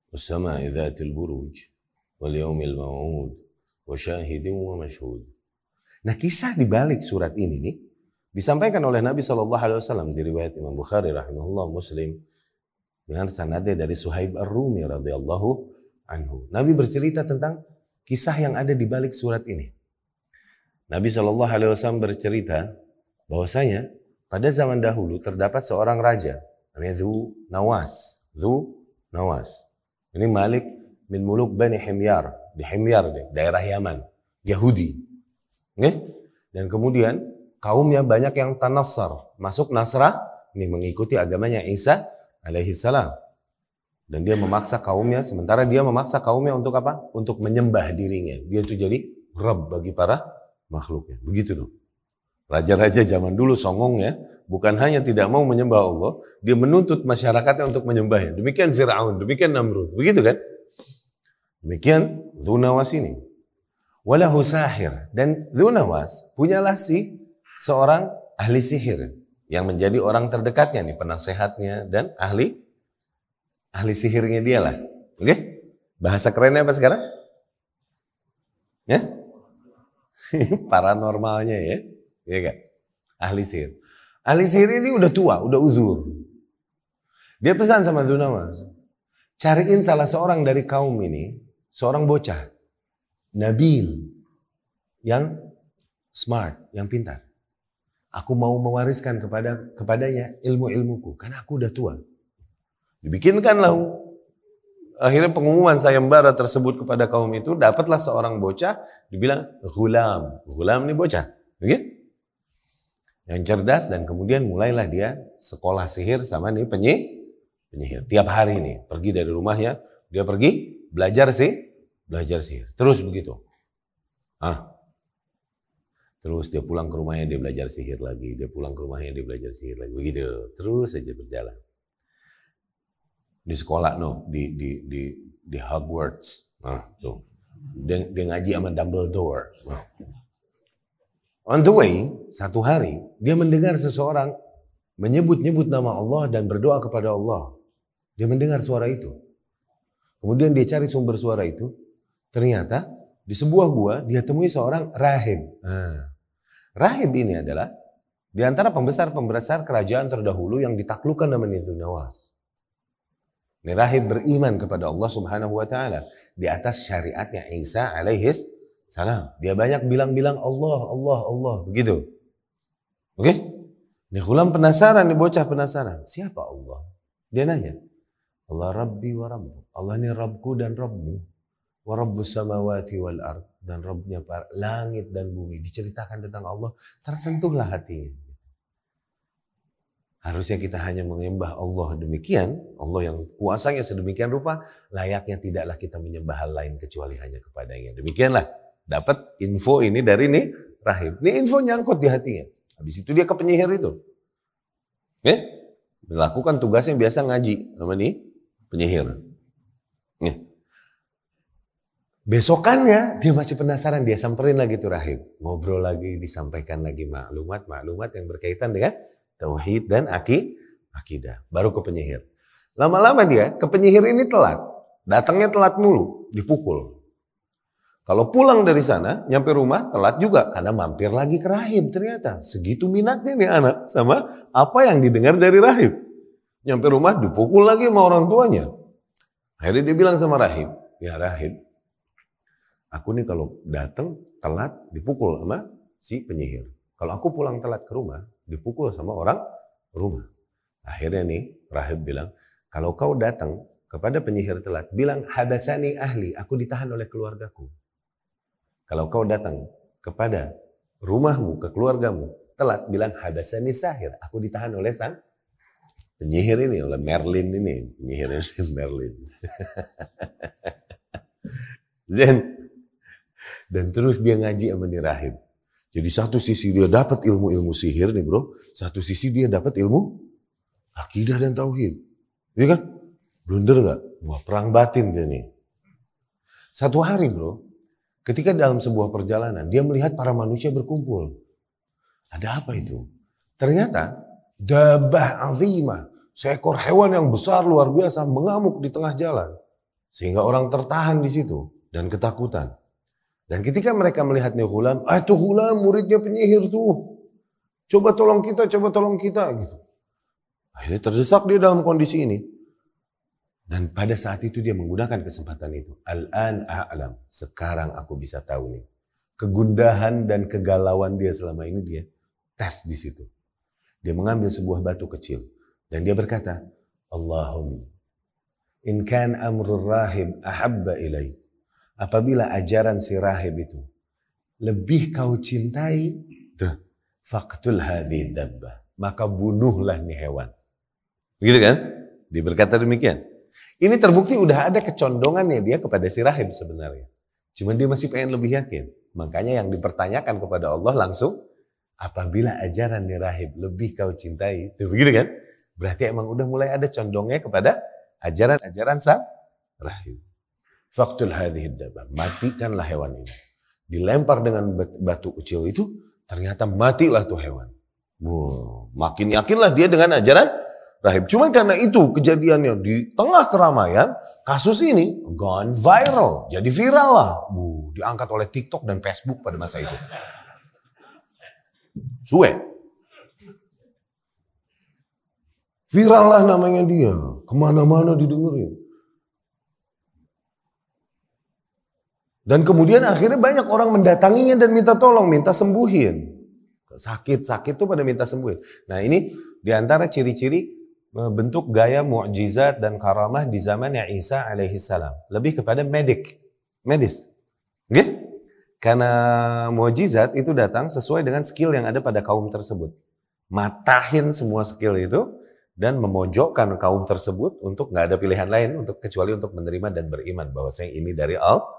Usama idzatil buruj wal yaumil maw'ud wa syahidin wa mashhud. Nah, kisah di balik surat ini nih disampaikan oleh Nabi Shallallahu Alaihi Wasallam di riwayat Imam Bukhari rahimahullah Muslim dengan sanadnya dari Suhaib Ar-Rumi radhiyallahu anhu. Nabi bercerita tentang kisah yang ada di balik surat ini. Nabi Shallallahu alaihi wasallam bercerita bahwasanya pada zaman dahulu terdapat seorang raja namanya Zu Nawas. Zu Nawas. Ini Malik bin Muluk Bani Himyar di Himyar daerah Yaman, Yahudi. Oke? Dan kemudian kaumnya banyak yang tanassar, masuk Nasrah, ini mengikuti agamanya Isa alaihi salam. Dan dia memaksa kaumnya, sementara dia memaksa kaumnya untuk apa? Untuk menyembah dirinya. Dia itu jadi Rabb bagi para makhluknya. Begitu dong. Raja-raja zaman dulu songong ya, bukan hanya tidak mau menyembah Allah, dia menuntut masyarakatnya untuk menyembahnya. Demikian Fir'aun, demikian Namrud. Begitu kan? Demikian Dhunawas ini. Walahu sahir. Dan Dhunawas punyalah si seorang ahli sihir yang menjadi orang terdekatnya nih, penasehatnya dan ahli ahli sihirnya dia lah. Oke? Okay? Bahasa kerennya apa sekarang? Ya? Paranormalnya ya. Iya kan? Ahli sihir. Ahli sihir ini udah tua, udah uzur. Dia pesan sama Dunawas, cariin salah seorang dari kaum ini, seorang bocah, Nabil, yang smart, yang pintar. Aku mau mewariskan kepada kepadanya ilmu-ilmuku karena aku udah tua. Dibikinkanlah akhirnya pengumuman sayembara tersebut kepada kaum itu dapatlah seorang bocah dibilang gulam. Gulam ini bocah. Okay? Yang cerdas dan kemudian mulailah dia sekolah sihir sama nih penyihir. penyihir. Tiap hari nih pergi dari rumahnya, dia pergi belajar sih, belajar sihir. Terus begitu. Ah, Terus dia pulang ke rumahnya dia belajar sihir lagi, dia pulang ke rumahnya dia belajar sihir lagi, begitu. Terus saja berjalan. Di sekolah no, di di di di Hogwarts. Nah, tuh. Dia, dia ngaji sama Dumbledore. Nah. On the way, satu hari dia mendengar seseorang menyebut-nyebut nama Allah dan berdoa kepada Allah. Dia mendengar suara itu. Kemudian dia cari sumber suara itu. Ternyata di sebuah gua dia temui seorang rahib. Nah, Rahib ini adalah di antara pembesar-pembesar kerajaan terdahulu yang ditaklukkan nama Nizul Nawas. Ini rahib beriman kepada Allah subhanahu wa ta'ala. Di atas syariatnya Isa alaihis salam. Dia banyak bilang-bilang Allah, Allah, Allah. Begitu. Oke? Okay? Ini kulam penasaran, ini bocah penasaran. Siapa Allah? Dia nanya. Allah Rabbi wa Rabbu. Allah ini Rabbku dan Rabbmu. Wa Rabbus samawati wal ard dan Robnya langit dan bumi. Diceritakan tentang Allah tersentuhlah hatinya. Harusnya kita hanya menyembah Allah demikian Allah yang kuasanya sedemikian rupa layaknya tidaklah kita menyembah hal lain kecuali hanya kepadanya. Demikianlah. Dapat info ini dari nih rahib. Ini info nyangkut di hatinya. Habis itu dia ke penyihir itu. Oke? melakukan tugasnya biasa ngaji sama nih penyihir Nih. Besokannya dia masih penasaran, dia samperin lagi tuh rahib. Ngobrol lagi, disampaikan lagi maklumat-maklumat yang berkaitan dengan tauhid dan aki, akidah. Baru ke penyihir. Lama-lama dia ke penyihir ini telat. Datangnya telat mulu, dipukul. Kalau pulang dari sana, nyampe rumah telat juga karena mampir lagi ke rahib ternyata. Segitu minatnya nih anak sama apa yang didengar dari rahib. Nyampe rumah dipukul lagi sama orang tuanya. Akhirnya dia bilang sama rahib, ya rahib, Aku nih kalau datang telat dipukul sama si penyihir. Kalau aku pulang telat ke rumah, dipukul sama orang rumah. Akhirnya nih rahib bilang, kalau kau datang kepada penyihir telat, bilang habasani ahli, aku ditahan oleh keluargaku. Kalau kau datang kepada rumahmu, ke keluargamu, telat, bilang habasani sahir, aku ditahan oleh sang penyihir ini, oleh Merlin ini, penyihir ini Merlin. Zen, dan terus dia ngaji sama nih rahib. Jadi satu sisi dia dapat ilmu-ilmu sihir nih bro. Satu sisi dia dapat ilmu akidah dan tauhid. Iya kan? Blunder gak? Wah perang batin dia nih. Satu hari bro, ketika dalam sebuah perjalanan, dia melihat para manusia berkumpul. Ada apa itu? Ternyata, dabah azimah, seekor hewan yang besar luar biasa mengamuk di tengah jalan. Sehingga orang tertahan di situ dan ketakutan. Dan ketika mereka melihat nih hulam, ah itu hulam muridnya penyihir tuh. Coba tolong kita, coba tolong kita gitu. Akhirnya terdesak dia dalam kondisi ini. Dan pada saat itu dia menggunakan kesempatan itu. Al-an a'lam. Sekarang aku bisa tahu nih. Kegundahan dan kegalauan dia selama ini dia tes di situ. Dia mengambil sebuah batu kecil. Dan dia berkata, Allahumma in kan amrul rahib ahabba ilaik apabila ajaran si rahib itu lebih kau cintai, tuh, faktul hadhi dabbah. Maka bunuhlah nih hewan. Begitu kan? Diberkata demikian. Ini terbukti udah ada kecondongannya dia kepada si rahib sebenarnya. Cuman dia masih pengen lebih yakin. Makanya yang dipertanyakan kepada Allah langsung, apabila ajaran nih rahib lebih kau cintai. Tuh, begitu kan? Berarti emang udah mulai ada condongnya kepada ajaran-ajaran sang rahib. Faktul hadhihi dabah. Matikanlah hewan ini. Dilempar dengan batu kecil itu, ternyata matilah tuh hewan. Wow, makin yakinlah dia dengan ajaran rahib. Cuman karena itu kejadiannya di tengah keramaian, kasus ini gone viral. Jadi viral lah. Wow, diangkat oleh TikTok dan Facebook pada masa itu. Suwe. Viral lah namanya dia. Ke mana-mana didengerin. Dan kemudian akhirnya banyak orang mendatanginya dan minta tolong, minta sembuhin. Sakit-sakit tuh pada minta sembuhin. Nah ini di antara ciri-ciri e, bentuk gaya mukjizat dan karamah di zamannya Isa alaihi salam. Lebih kepada medik, medis. Oke? Karena mukjizat itu datang sesuai dengan skill yang ada pada kaum tersebut. Matahin semua skill itu dan memojokkan kaum tersebut untuk nggak ada pilihan lain untuk kecuali untuk menerima dan beriman bahwa saya ini dari Allah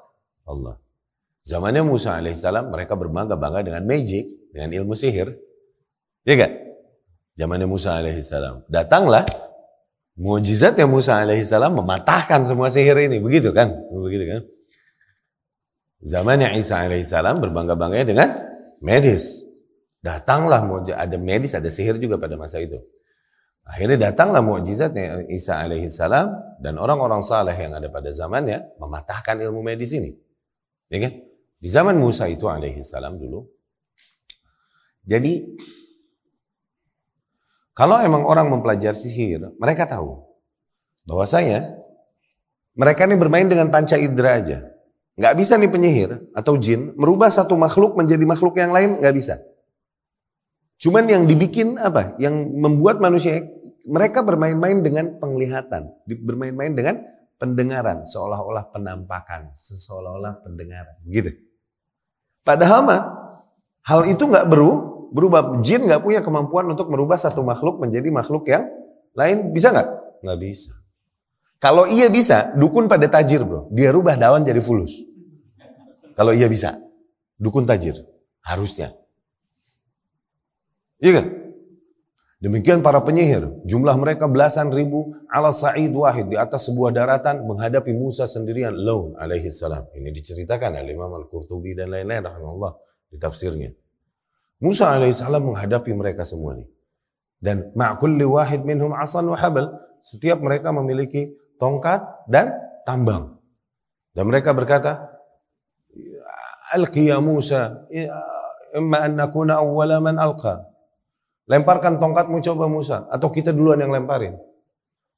Allah. Zamannya Musa alaihissalam mereka berbangga-bangga dengan magic, dengan ilmu sihir. Ya kan? Zamannya Musa alaihissalam. Datanglah mujizatnya Musa alaihissalam mematahkan semua sihir ini. Begitu kan? Begitu kan? Zamannya Isa alaihissalam berbangga-bangga dengan medis. Datanglah ada medis, ada sihir juga pada masa itu. Akhirnya datanglah mukjizatnya Isa alaihissalam dan orang-orang saleh yang ada pada zamannya mematahkan ilmu medis ini. Ya kan? Di zaman Musa itu alaihi salam dulu. Jadi kalau emang orang mempelajari sihir, mereka tahu bahwasanya mereka ini bermain dengan panca indera aja. Nggak bisa nih penyihir atau jin merubah satu makhluk menjadi makhluk yang lain, nggak bisa. Cuman yang dibikin apa? Yang membuat manusia mereka bermain-main dengan penglihatan, bermain-main dengan pendengaran, seolah-olah penampakan, seolah-olah pendengaran, gitu. Padahal mah hal itu nggak beru, berubah. Jin nggak punya kemampuan untuk merubah satu makhluk menjadi makhluk yang lain, bisa nggak? Nggak bisa. Kalau iya bisa, dukun pada tajir bro, dia rubah daun jadi fulus. Kalau iya bisa, dukun tajir, harusnya. Iya kan? Demikian para penyihir, jumlah mereka belasan ribu ala sa'id wahid di atas sebuah daratan menghadapi Musa sendirian laun alaihi salam. Ini diceritakan oleh Imam Al-Qurtubi dan lain-lain rahimahullah di tafsirnya. Musa alaihi salam menghadapi mereka semua ini. Dan ma'kulli wahid minhum asan wa habal. Setiap mereka memiliki tongkat dan tambang. Dan mereka berkata, Alqi ya Musa, imma an nakuna awwala man alqa. Lemparkan tongkatmu coba Musa. Atau kita duluan yang lemparin.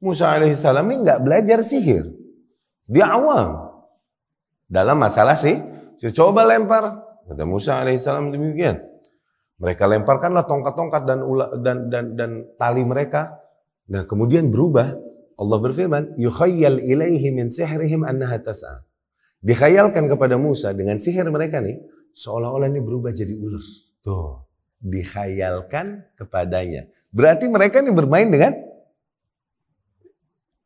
Musa alaihissalam ini nggak belajar sihir. Dia awam. Dalam masalah sih, coba lempar. Kata Musa alaihissalam demikian. Mereka lemparkanlah tongkat-tongkat dan, dan dan dan tali mereka. Nah kemudian berubah. Allah berfirman, yukhayyal ilaihi min sihrihim annaha tas'a. Dikhayalkan kepada Musa dengan sihir mereka nih, seolah-olah ini berubah jadi ular. Tuh dikhayalkan kepadanya. Berarti mereka ini bermain dengan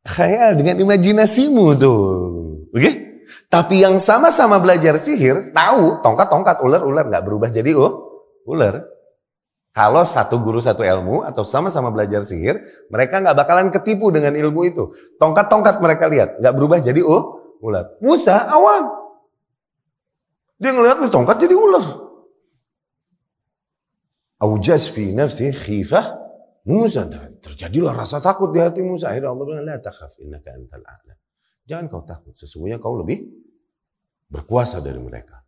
khayal, dengan imajinasimu tuh. Oke? Okay? Tapi yang sama-sama belajar sihir, tahu tongkat-tongkat ular-ular nggak berubah jadi oh, ular. Kalau satu guru satu ilmu atau sama-sama belajar sihir, mereka nggak bakalan ketipu dengan ilmu itu. Tongkat-tongkat mereka lihat nggak berubah jadi oh, ular. Musa awam. Dia ngeliat nih tongkat jadi ular. Aujas fi nafsi khifah Musa. Terjadilah rasa takut di hati Musa. Akhirnya Allah bilang, La takhaf innaka antal a'la. Jangan kau takut. Sesungguhnya kau lebih berkuasa dari mereka.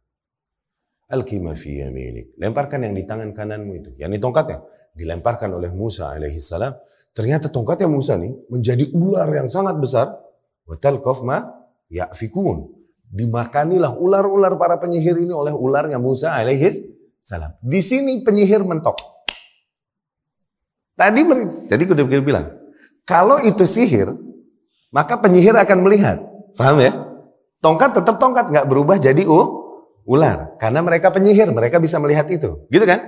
Al-kima fi yaminik. Lemparkan yang di tangan kananmu itu. Yang di tongkatnya. Dilemparkan oleh Musa alaihi salam. Ternyata tongkatnya Musa nih menjadi ular yang sangat besar. Watal ma ya'fikun. Dimakanilah ular-ular para penyihir ini oleh ularnya Musa alaihi salam. Di sini penyihir mentok. Tadi jadi udah bilang, kalau itu sihir, maka penyihir akan melihat. Paham ya? Tongkat tetap tongkat, nggak berubah jadi uh, ular. Karena mereka penyihir, mereka bisa melihat itu. Gitu kan?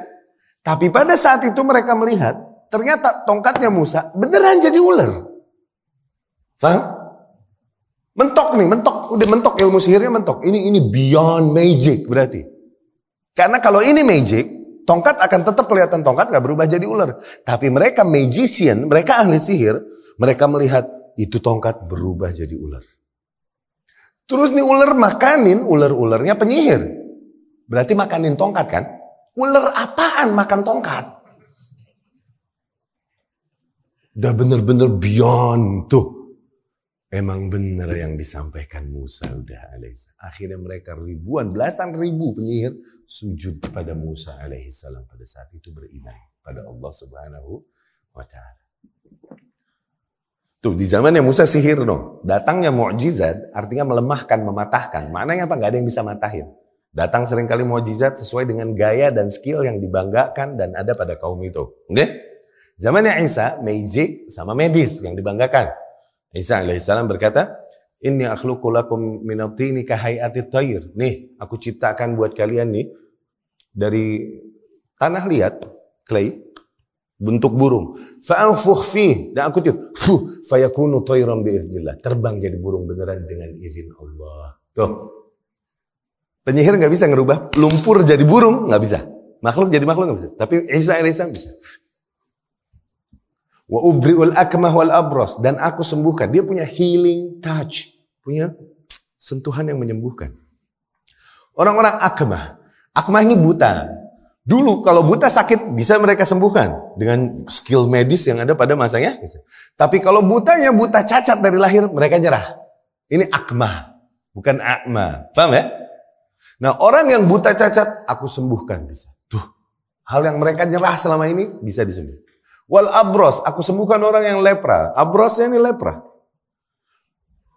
Tapi pada saat itu mereka melihat, ternyata tongkatnya Musa beneran jadi ular. Paham? Mentok nih, mentok. Udah mentok ilmu sihirnya mentok. Ini ini beyond magic berarti. Karena kalau ini magic, tongkat akan tetap kelihatan tongkat gak berubah jadi ular. Tapi mereka magician, mereka ahli sihir, mereka melihat itu tongkat berubah jadi ular. Terus nih ular makanin ular-ularnya penyihir. Berarti makanin tongkat kan? Ular apaan makan tongkat? Udah bener-bener beyond tuh. Emang benar yang disampaikan Musa udah alaihissalam. Akhirnya mereka ribuan, belasan ribu penyihir sujud kepada Musa alaihissalam pada saat itu beriman pada Allah subhanahu wa ta'ala. Tuh di zamannya Musa sihir no. Datangnya mukjizat artinya melemahkan, mematahkan. Maknanya apa? Gak ada yang bisa matahin. Datang sering kali mukjizat sesuai dengan gaya dan skill yang dibanggakan dan ada pada kaum itu. Oke? Okay? Zamannya Isa, magic sama medis yang dibanggakan. Isa alaihissalam berkata, Inni akhluqu lakum minatini kahayati tayr. Nih, aku ciptakan buat kalian nih dari tanah liat, clay, bentuk burung. Fa'anfukh fi dan aku tiup, fuh, fayakunu tayran biiznillah. Terbang jadi burung beneran dengan izin Allah. Tuh. Penyihir nggak bisa ngerubah lumpur jadi burung, nggak bisa. Makhluk jadi makhluk nggak bisa. Tapi Isa alaihissalam bisa. Wa ubri'ul akmah wal abros dan aku sembuhkan. Dia punya healing touch, punya sentuhan yang menyembuhkan. Orang-orang akmah, akmah ini buta, Dulu kalau buta sakit bisa mereka sembuhkan dengan skill medis yang ada pada masanya. Tapi kalau butanya buta cacat dari lahir mereka nyerah. Ini akma, bukan akma. Paham ya? Nah orang yang buta cacat aku sembuhkan bisa. Tuh hal yang mereka nyerah selama ini bisa disembuhkan. Wal abros, aku sembuhkan orang yang lepra. Abrosnya ini lepra.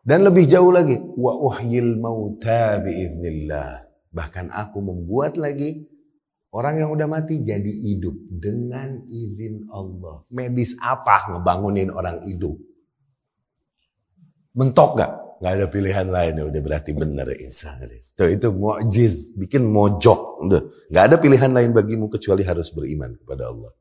Dan lebih jauh lagi, wa uhyil mauta biiznillah. Bahkan aku membuat lagi Orang yang udah mati jadi hidup dengan izin Allah. Medis apa ngebangunin orang hidup? Mentok gak? Gak ada pilihan lain ya udah berarti benar insya Tuh itu mu'jiz, bikin mojok. Gak ada pilihan lain bagimu kecuali harus beriman kepada Allah.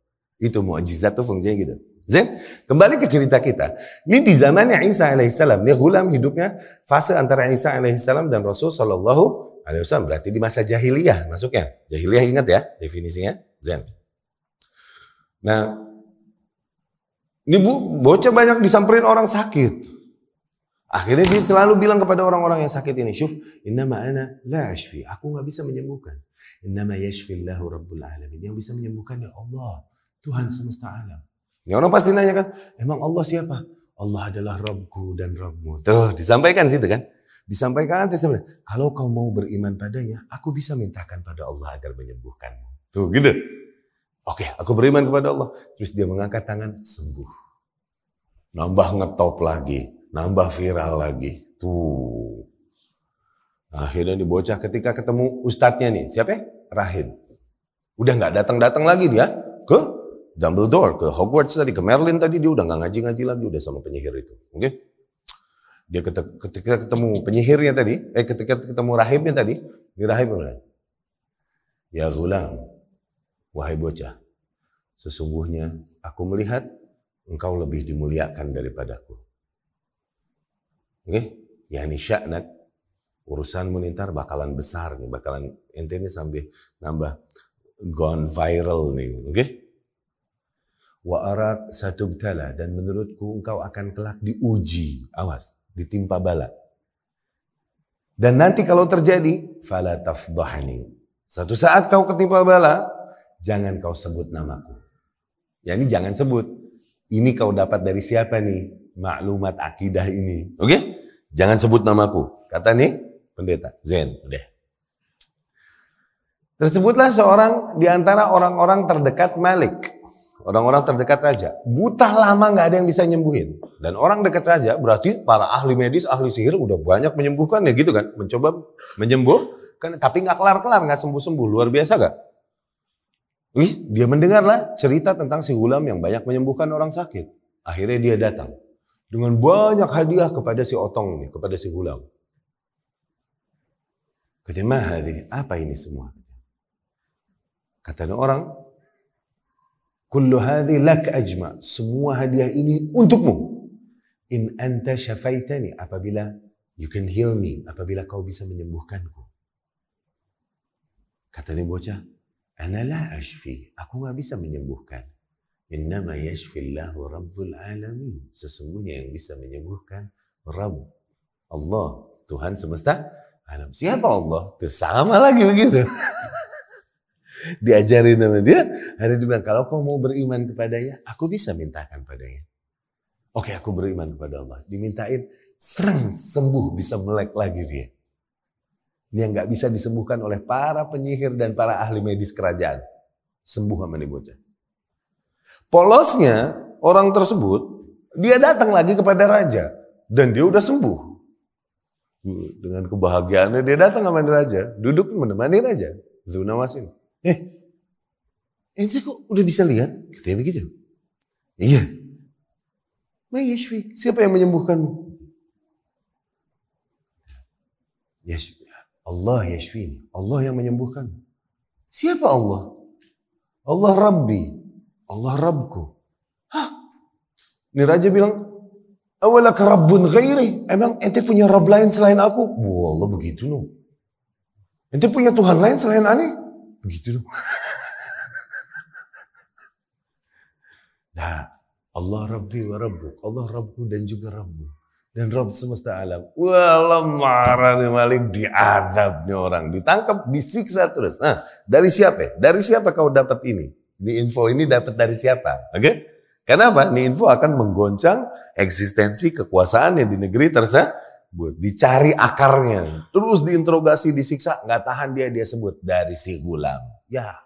Itu mu'jizat tuh fungsinya gitu. Zen, kembali ke cerita kita. Ini di zamannya Isa alaihissalam. Ini gulam hidupnya fase antara Isa alaihissalam dan Rasul sallallahu alaihi wasallam berarti di masa jahiliyah masuknya. Jahiliyah ingat ya definisinya Zen. Nah, ini bu, bocah banyak disamperin orang sakit. Akhirnya dia selalu bilang kepada orang-orang yang sakit ini, Syuf, inna ma'ana la ashfi. Aku nggak bisa menyembuhkan. Inna ma yashfillahu rabbul alamin. Yang bisa menyembuhkan ya Allah, Tuhan semesta alam. Ini orang pasti nanya kan, emang Allah siapa? Allah adalah Rabbku dan Rabbmu. Tuh, disampaikan situ kan. Disampaikan nanti sebenarnya, kalau kau mau beriman padanya, aku bisa mintakan pada Allah agar menyembuhkanmu. Tuh gitu. Oke, aku beriman kepada Allah. Terus dia mengangkat tangan, sembuh. Nambah ngetop lagi, nambah viral lagi. Tuh. Akhirnya dibocah ketika ketemu ustadznya nih. Siapa ya? Rahim. Udah nggak datang-datang lagi dia ke Dumbledore, ke Hogwarts tadi, ke Merlin tadi. Dia udah nggak ngaji-ngaji lagi, udah sama penyihir itu. Oke? Okay? Dia ketika ketemu penyihirnya tadi, eh ketika ketemu rahibnya tadi, ini rahib Ya gulam, wahai bocah, sesungguhnya aku melihat engkau lebih dimuliakan daripadaku. Oke, okay? ya ini syaknat, urusan ntar bakalan besar nih, bakalan ente ini sambil nambah gone viral nih, oke? Okay? Wa arak satu dan menurutku engkau akan kelak diuji, awas ditimpa bala. Dan nanti kalau terjadi, fala tafdahani. Satu saat kau ketimpa bala, jangan kau sebut namaku. Ya ini jangan sebut. Ini kau dapat dari siapa nih? Maklumat akidah ini. Oke? Okay? Jangan sebut namaku. Kata nih pendeta. Zen. Udah. Tersebutlah seorang di antara orang-orang terdekat Malik. Orang-orang terdekat raja. Buta lama nggak ada yang bisa nyembuhin. Dan orang dekat raja berarti para ahli medis, ahli sihir udah banyak menyembuhkan ya gitu kan. Mencoba menyembuhkan tapi nggak kelar-kelar, nggak sembuh-sembuh. Luar biasa gak? Wih, dia mendengarlah cerita tentang si Gulam yang banyak menyembuhkan orang sakit. Akhirnya dia datang. Dengan banyak hadiah kepada si Otong ini, kepada si Gulam. Kata Mahadi, apa ini semua? Kata orang, Kullu hadhi lak ajma. Semua hadiah ini untukmu. In anta syafaitani. Apabila you can heal me. Apabila kau bisa menyembuhkanku. Kata ni bocah, Ana la ashfi. Aku gak bisa menyembuhkan. Innama yashfillahu rabbul alamin. Sesungguhnya yang bisa menyembuhkan Rabb. Allah. Tuhan semesta alam. Siapa Allah? Tuh sama lagi begitu. diajarin sama dia. Hari dia bilang, kalau kau mau beriman kepadanya, aku bisa mintakan padanya. Oke, aku beriman kepada Allah. Dimintain, serang sembuh, bisa melek lagi dia. Ini yang gak bisa disembuhkan oleh para penyihir dan para ahli medis kerajaan. Sembuh sama bocah. Polosnya, orang tersebut, Dia datang lagi kepada raja dan dia udah sembuh. Dengan kebahagiaannya dia datang sama raja, duduk menemani raja. Zunawasin. Eh, ente kok udah bisa lihat? Katanya begitu. Iya. Mayashfik. Siapa yang menyembuhkanmu? Yashfi. Allah yashfini. Allah yang menyembuhkan. Siapa Allah? Allah Rabbi. Allah Rabbku. Hah? Ini raja bilang, Awalak Rabbun ghairi. Emang ente punya Rabb lain selain aku? Wah Allah begitu no. Ente punya Tuhan lain selain aneh? Begitu no. Nah, Allah Rabbi wa Rabbuk. Allah Rabbku dan juga Rabbu. Dan Rabb semesta alam. Wah marah nih Malik diadab orang. Ditangkap, disiksa terus. Nah, dari siapa? Dari siapa kau dapat ini? Ini info ini dapat dari siapa? Oke? Okay? Kenapa? Ini info akan menggoncang eksistensi kekuasaannya di negeri tersebut. Dicari akarnya. Terus diinterogasi, disiksa. Nggak tahan dia, dia sebut. Dari si gulam. Ya.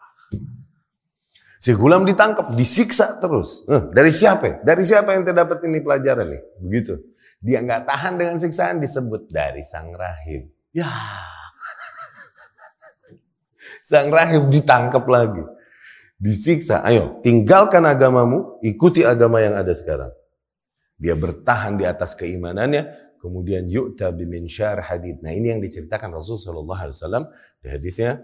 Si gulam ditangkap, disiksa terus. Eh, dari siapa? Dari siapa yang terdapat ini pelajaran nih? Begitu. Dia nggak tahan dengan siksaan disebut dari sang rahim. Ya. Sang rahim ditangkap lagi. Disiksa. Ayo, tinggalkan agamamu, ikuti agama yang ada sekarang. Dia bertahan di atas keimanannya, kemudian yu'ta bimin syar hadid. Nah ini yang diceritakan Rasulullah SAW di hadisnya,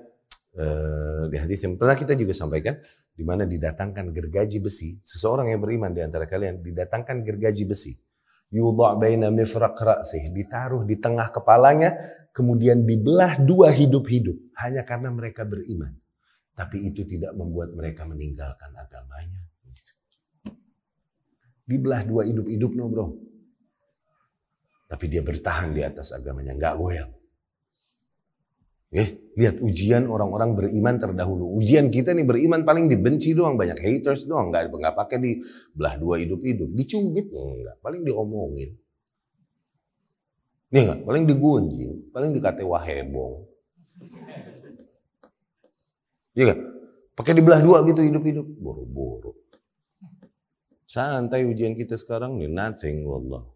uh, di hadis yang pernah kita juga sampaikan, di mana didatangkan gergaji besi. Seseorang yang beriman di antara kalian didatangkan gergaji besi yudha baina mifraq ra'sih, ditaruh di tengah kepalanya, kemudian dibelah dua hidup-hidup hanya karena mereka beriman. Tapi itu tidak membuat mereka meninggalkan agamanya. Dibelah dua hidup-hidup no bro. Tapi dia bertahan di atas agamanya, nggak goyang. Eh, lihat ujian orang-orang beriman terdahulu. Ujian kita nih beriman paling dibenci doang, banyak haters doang, nggak nggak pakai di belah dua hidup-hidup, dicubit enggak, paling diomongin. Nih enggak, paling digunjing, paling dikata wahebong. Iya kan? Pakai dibelah dua gitu hidup-hidup, boro-boro. Santai ujian kita sekarang nih, nothing wallah.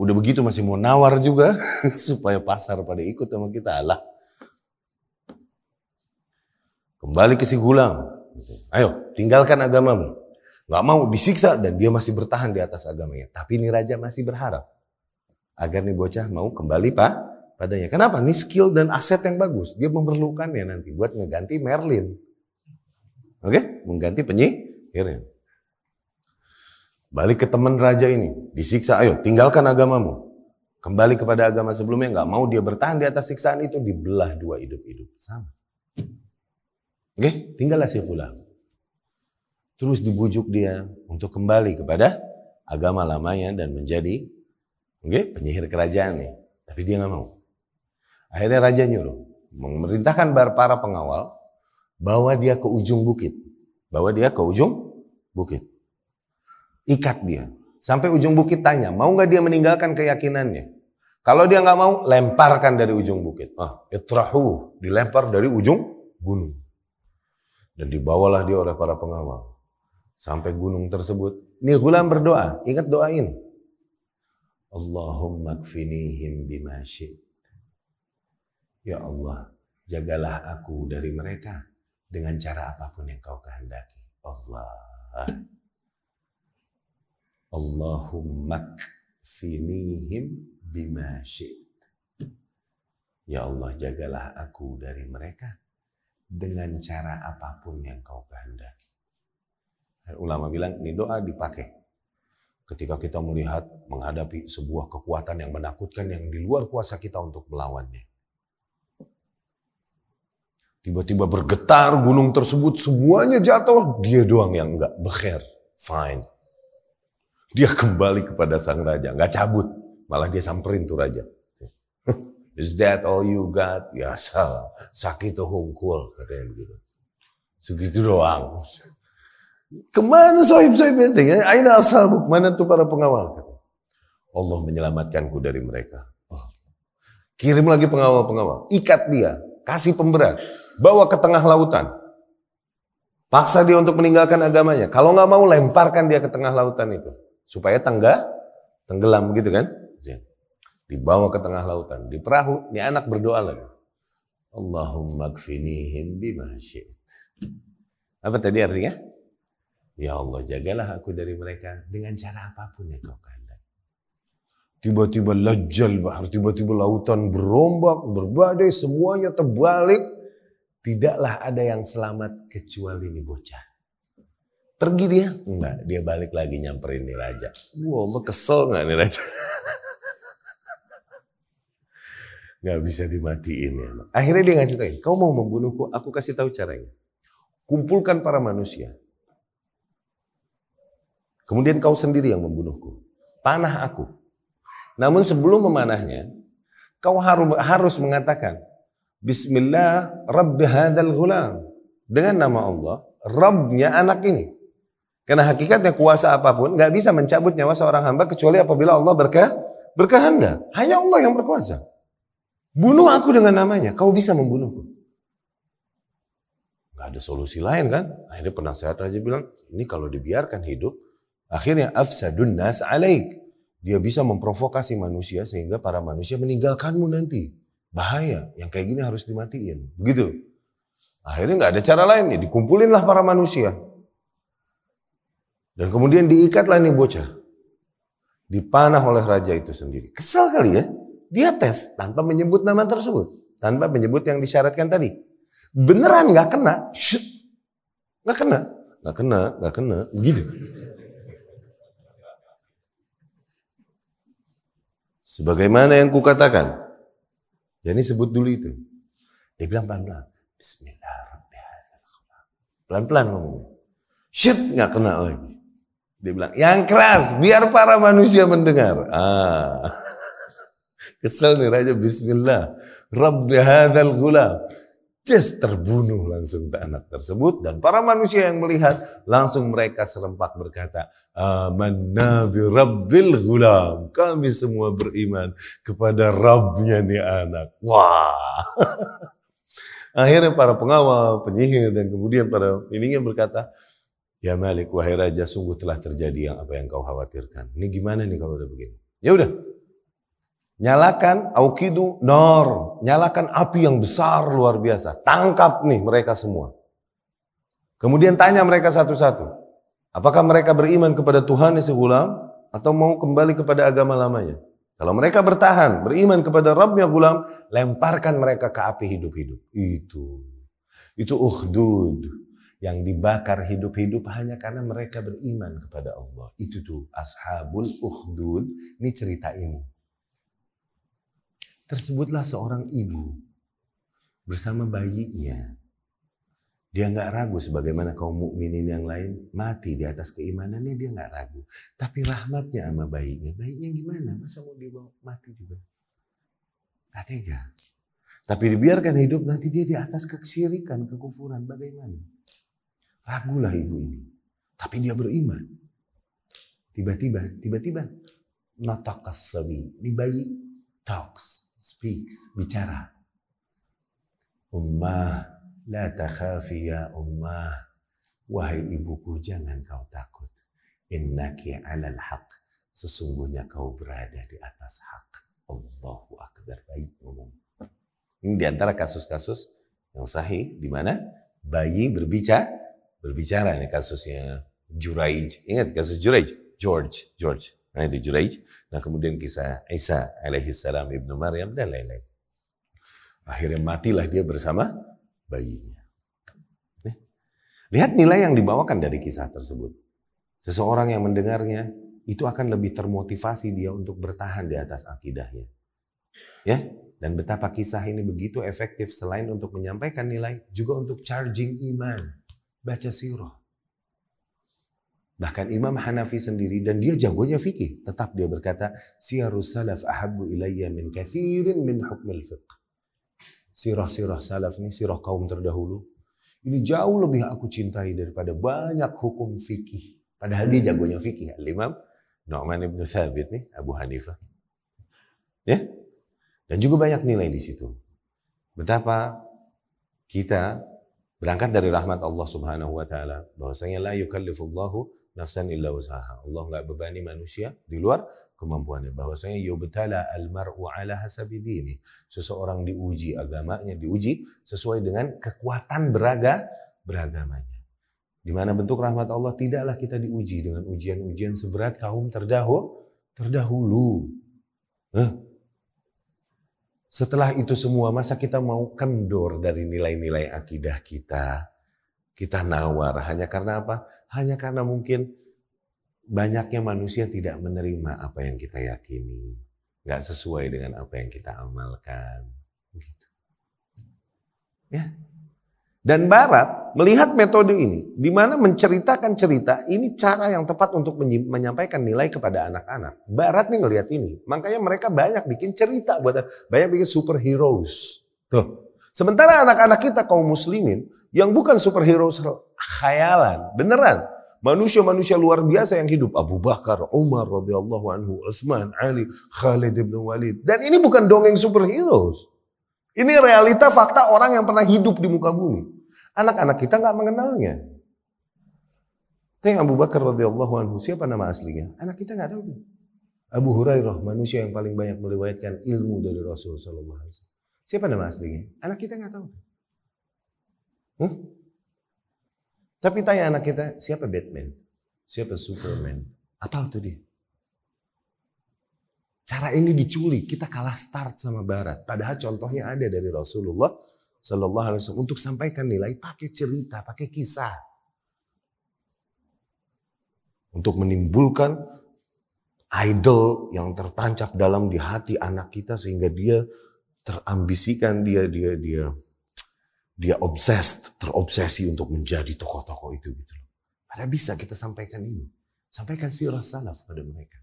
Udah begitu masih mau nawar juga supaya pasar pada ikut sama kita. Allah. Kembali ke si gulam. Ayo, tinggalkan agamamu. Gak mau disiksa dan dia masih bertahan di atas agamanya. Tapi ini raja masih berharap agar nih bocah mau kembali pak padanya. Kenapa? Ini skill dan aset yang bagus. Dia memerlukannya nanti buat ngeganti Merlin. Oke, mengganti penyihirnya. Balik ke teman raja ini, disiksa, ayo tinggalkan agamamu. Kembali kepada agama sebelumnya, nggak mau dia bertahan di atas siksaan itu, dibelah dua hidup-hidup. Sama. Oke, tinggallah si fulan. Terus dibujuk dia untuk kembali kepada agama lamanya dan menjadi oke, penyihir kerajaan nih. Tapi dia nggak mau. Akhirnya raja nyuruh, memerintahkan para pengawal, bawa dia ke ujung bukit. Bawa dia ke ujung bukit. Ikat dia. Sampai ujung bukit tanya, mau nggak dia meninggalkan keyakinannya? Kalau dia nggak mau, lemparkan dari ujung bukit. Ah, itrahu, dilempar dari ujung gunung. Dan dibawalah dia oleh para pengawal. Sampai gunung tersebut. Ini gulam berdoa, ingat doa ini. Allahumma kfinihim bima Ya Allah, jagalah aku dari mereka dengan cara apa pun yang kau kehendaki. Allah. Allahumma kfinihim bima Ya Allah jagalah aku dari mereka dengan cara apa pun yang kau kehendaki. Ulama bilang ini doa dipakai ketika kita melihat menghadapi sebuah kekuatan yang menakutkan yang di luar kuasa kita untuk melawannya. Tiba-tiba bergetar gunung tersebut, semuanya jatuh, dia doang yang enggak, bekher, fine. Dia kembali kepada sang raja, nggak cabut, malah dia samperin tuh raja. Is that all you got? Ya salah, sakit tuh hungkul katanya begitu. Segitu doang. Ke mana sohib-sohib ente? Aina ashabuk? Mana tuh para pengawal? Allah menyelamatkanku dari mereka. Oh. Kirim lagi pengawal-pengawal. Ikat dia. Kasih pemberat. Bawa ke tengah lautan. Paksa dia untuk meninggalkan agamanya. Kalau nggak mau lemparkan dia ke tengah lautan itu supaya tangga tenggelam gitu kan? Dibawa ke tengah lautan, di perahu, ini anak berdoa lagi. Allahumma kfinihim bima syi'it. Apa tadi artinya? Ya Allah, jagalah aku dari mereka dengan cara apa pun yang kau kehendaki. Tiba-tiba lajal bahar, tiba-tiba lautan berombak, berbadai, semuanya terbalik. Tidaklah ada yang selamat kecuali ini bocah. Pergi dia? Enggak, dia balik lagi nyamperin nih raja. Wow, kesel nggak nih raja? Gak bisa dimatiin ya. Akhirnya dia ngasih tahu, kau mau membunuhku, aku kasih tahu caranya. Kumpulkan para manusia. Kemudian kau sendiri yang membunuhku. Panah aku. Namun sebelum memanahnya, kau harus mengatakan, Bismillah Rabbi hadzal ghulam. Dengan nama Allah, Rabbnya anak ini. Karena hakikatnya kuasa apa pun nggak bisa mencabut nyawa seorang hamba kecuali apabila Allah berkah berkehendak. Hanya Allah yang berkuasa. Bunuh aku dengan namanya, kau bisa membunuhku. Gak ada solusi lain kan? Akhirnya penasehat raja bilang, ini kalau dibiarkan hidup, akhirnya afsadun nas alaik. Dia bisa memprovokasi manusia sehingga para manusia meninggalkanmu nanti. Bahaya, yang kayak gini harus dimatiin. Begitu. Akhirnya nggak ada cara lain nih, dikumpulinlah para manusia. Dan kemudian diikatlah nih bocah. Dipanah oleh raja itu sendiri. Kesal kali ya? Dia tes tanpa menyebut nama tersebut. Tanpa menyebut yang disyaratkan tadi. Beneran gak kena. Shut. Gak kena. Gak kena, gak kena. Begitu. Sebagaimana yang kukatakan. Jadi sebut dulu itu. Dia bilang pelan-pelan. Bismillahirrahmanirrahim. Pelan-pelan ngomong. Shit, gak kena lagi. Dia bilang, yang keras, biar para manusia mendengar. Ah. Kesel nih raja bismillah. Rabbi hadal gula. Just terbunuh langsung anak tersebut dan para manusia yang melihat langsung mereka serempak berkata amanna bi rabbil gulam kami semua beriman kepada Rabbnya nih anak wah akhirnya para pengawal penyihir dan kemudian para ininya berkata ya Malik wahai raja sungguh telah terjadi yang apa yang kau khawatirkan ini gimana nih kalau udah begini ya udah Nyalakan aukidu nor. Nyalakan api yang besar luar biasa. Tangkap nih mereka semua. Kemudian tanya mereka satu-satu. Apakah mereka beriman kepada Tuhan yang segulam atau mau kembali kepada agama lamanya? Kalau mereka bertahan, beriman kepada Rabbnya gulam, lemparkan mereka ke api hidup-hidup. Itu. Itu uhdud. Yang dibakar hidup-hidup hanya karena mereka beriman kepada Allah. Itu tuh ashabul uhdud. Ini cerita ini. Tersebutlah seorang ibu bersama bayinya. Dia nggak ragu sebagaimana kaum mukminin yang lain mati di atas keimanannya dia nggak ragu. Tapi rahmatnya sama bayinya, bayinya gimana? Masa mau dibawa mati juga? Gak tega. Tapi dibiarkan hidup nanti dia di atas kesyirikan, kekufuran. Bagaimana? Ragulah ibu ini. Tapi dia beriman. Tiba-tiba, tiba-tiba. Natakas sabi. Ini bayi talks speaks, bicara. Ummah, la takhafi ya ummah. Wahai ibuku, jangan kau takut. Innaki alal haq. Sesungguhnya kau berada di atas hak. Allahu Akbar. Baik ngomong. Ini di antara kasus-kasus yang sahih. di mana bayi berbicara. Berbicara ini kasusnya Juraij. Ingat kasus Juraij? George. George. Nah itu Juraij. Nah kemudian kisah Isa alaihi salam ibnu Maryam dan lain-lain. Akhirnya matilah dia bersama bayinya. Lihat nilai yang dibawakan dari kisah tersebut. Seseorang yang mendengarnya itu akan lebih termotivasi dia untuk bertahan di atas akidahnya. Ya, dan betapa kisah ini begitu efektif selain untuk menyampaikan nilai, juga untuk charging iman. Baca sirah. Bahkan Imam Hanafi sendiri dan dia jagonya fikih. Tetap dia berkata, Siyarus salaf ahabu ilayya min kathirin min hukmil fiqh. Sirah-sirah salaf ini, sirah kaum terdahulu. Ini jauh lebih aku cintai daripada banyak hukum fikih. Padahal dia jagonya fikih. Al-Imam Nu'man ibn Thabit nih, Abu Hanifah. Ya? Dan juga banyak nilai di situ. Betapa kita berangkat dari rahmat Allah Subhanahu wa taala bahwasanya la yukallifullahu nafsan illa usaha. Allah nggak bebani manusia di luar kemampuannya. Bahwasanya yubtala almar'u ala hasabi dini. Seseorang diuji agamanya, diuji sesuai dengan kekuatan beraga beragamanya. Di mana bentuk rahmat Allah tidaklah kita diuji dengan ujian-ujian seberat kaum terdahulu. Terdahulu. Huh? Setelah itu semua, masa kita mau kendor dari nilai-nilai akidah kita? Kita nawar hanya karena apa? Hanya karena mungkin banyaknya manusia tidak menerima apa yang kita yakini. Nggak sesuai dengan apa yang kita amalkan. Gitu. Ya, dan Barat melihat metode ini, di mana menceritakan cerita, ini cara yang tepat untuk menyampaikan nilai kepada anak-anak. Barat nih ngelihat ini, makanya mereka banyak bikin cerita buat banyak bikin superheroes. Tuh. Sementara anak-anak kita kaum muslimin yang bukan superheroes khayalan, beneran. Manusia-manusia luar biasa yang hidup. Abu Bakar, Umar radhiyallahu anhu, Utsman, Ali, Khalid bin Walid. Dan ini bukan dongeng superheroes. Ini realita fakta orang yang pernah hidup di muka bumi. Anak-anak kita nggak mengenalnya. Tapi Abu Bakar radhiyallahu anhu siapa nama aslinya? Anak kita nggak tahu. Abu Hurairah manusia yang paling banyak meriwayatkan ilmu dari Rasul Sallallahu Alaihi Wasallam. Siapa nama aslinya? Anak kita nggak tahu. Huh? Tapi tanya anak kita, siapa Batman? Siapa Superman? Apa itu dia? Cara ini diculik, kita kalah start sama Barat. Padahal contohnya ada dari Rasulullah Sallallahu Alaihi Wasallam untuk sampaikan nilai pakai cerita, pakai kisah, untuk menimbulkan idol yang tertancap dalam di hati anak kita sehingga dia terambisikan dia dia dia dia obsessed, terobsesi untuk menjadi tokoh-tokoh itu gitu. Ada bisa kita sampaikan ini. Sampaikan sirah salaf pada mereka.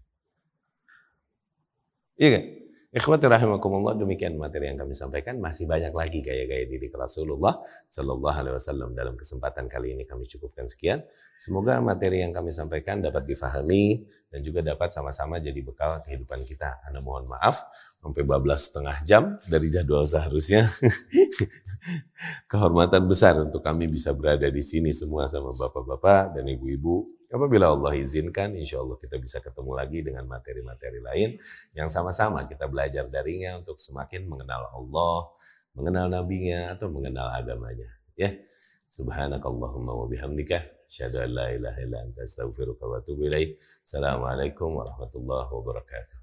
Iya kan? Ikhwati rahimakumullah demikian materi yang kami sampaikan. Masih banyak lagi gaya-gaya didik Rasulullah Sallallahu Alaihi Wasallam. Dalam kesempatan kali ini kami cukupkan sekian. Semoga materi yang kami sampaikan dapat difahami dan juga dapat sama-sama jadi bekal kehidupan kita. Anda mohon maaf sampai bablas setengah jam dari jadwal seharusnya. Kehormatan besar untuk kami bisa berada di sini semua sama bapak-bapak dan ibu-ibu Apabila Allah izinkan, insya Allah kita bisa ketemu lagi dengan materi-materi lain yang sama-sama kita belajar darinya untuk semakin mengenal Allah, mengenal nabinya atau mengenal agamanya. Ya, Subhanakallahumma wa bihamdika, syahadu an la ilaha illa anta astaghfiruka wa atubu ilaih. Assalamualaikum warahmatullahi wabarakatuh.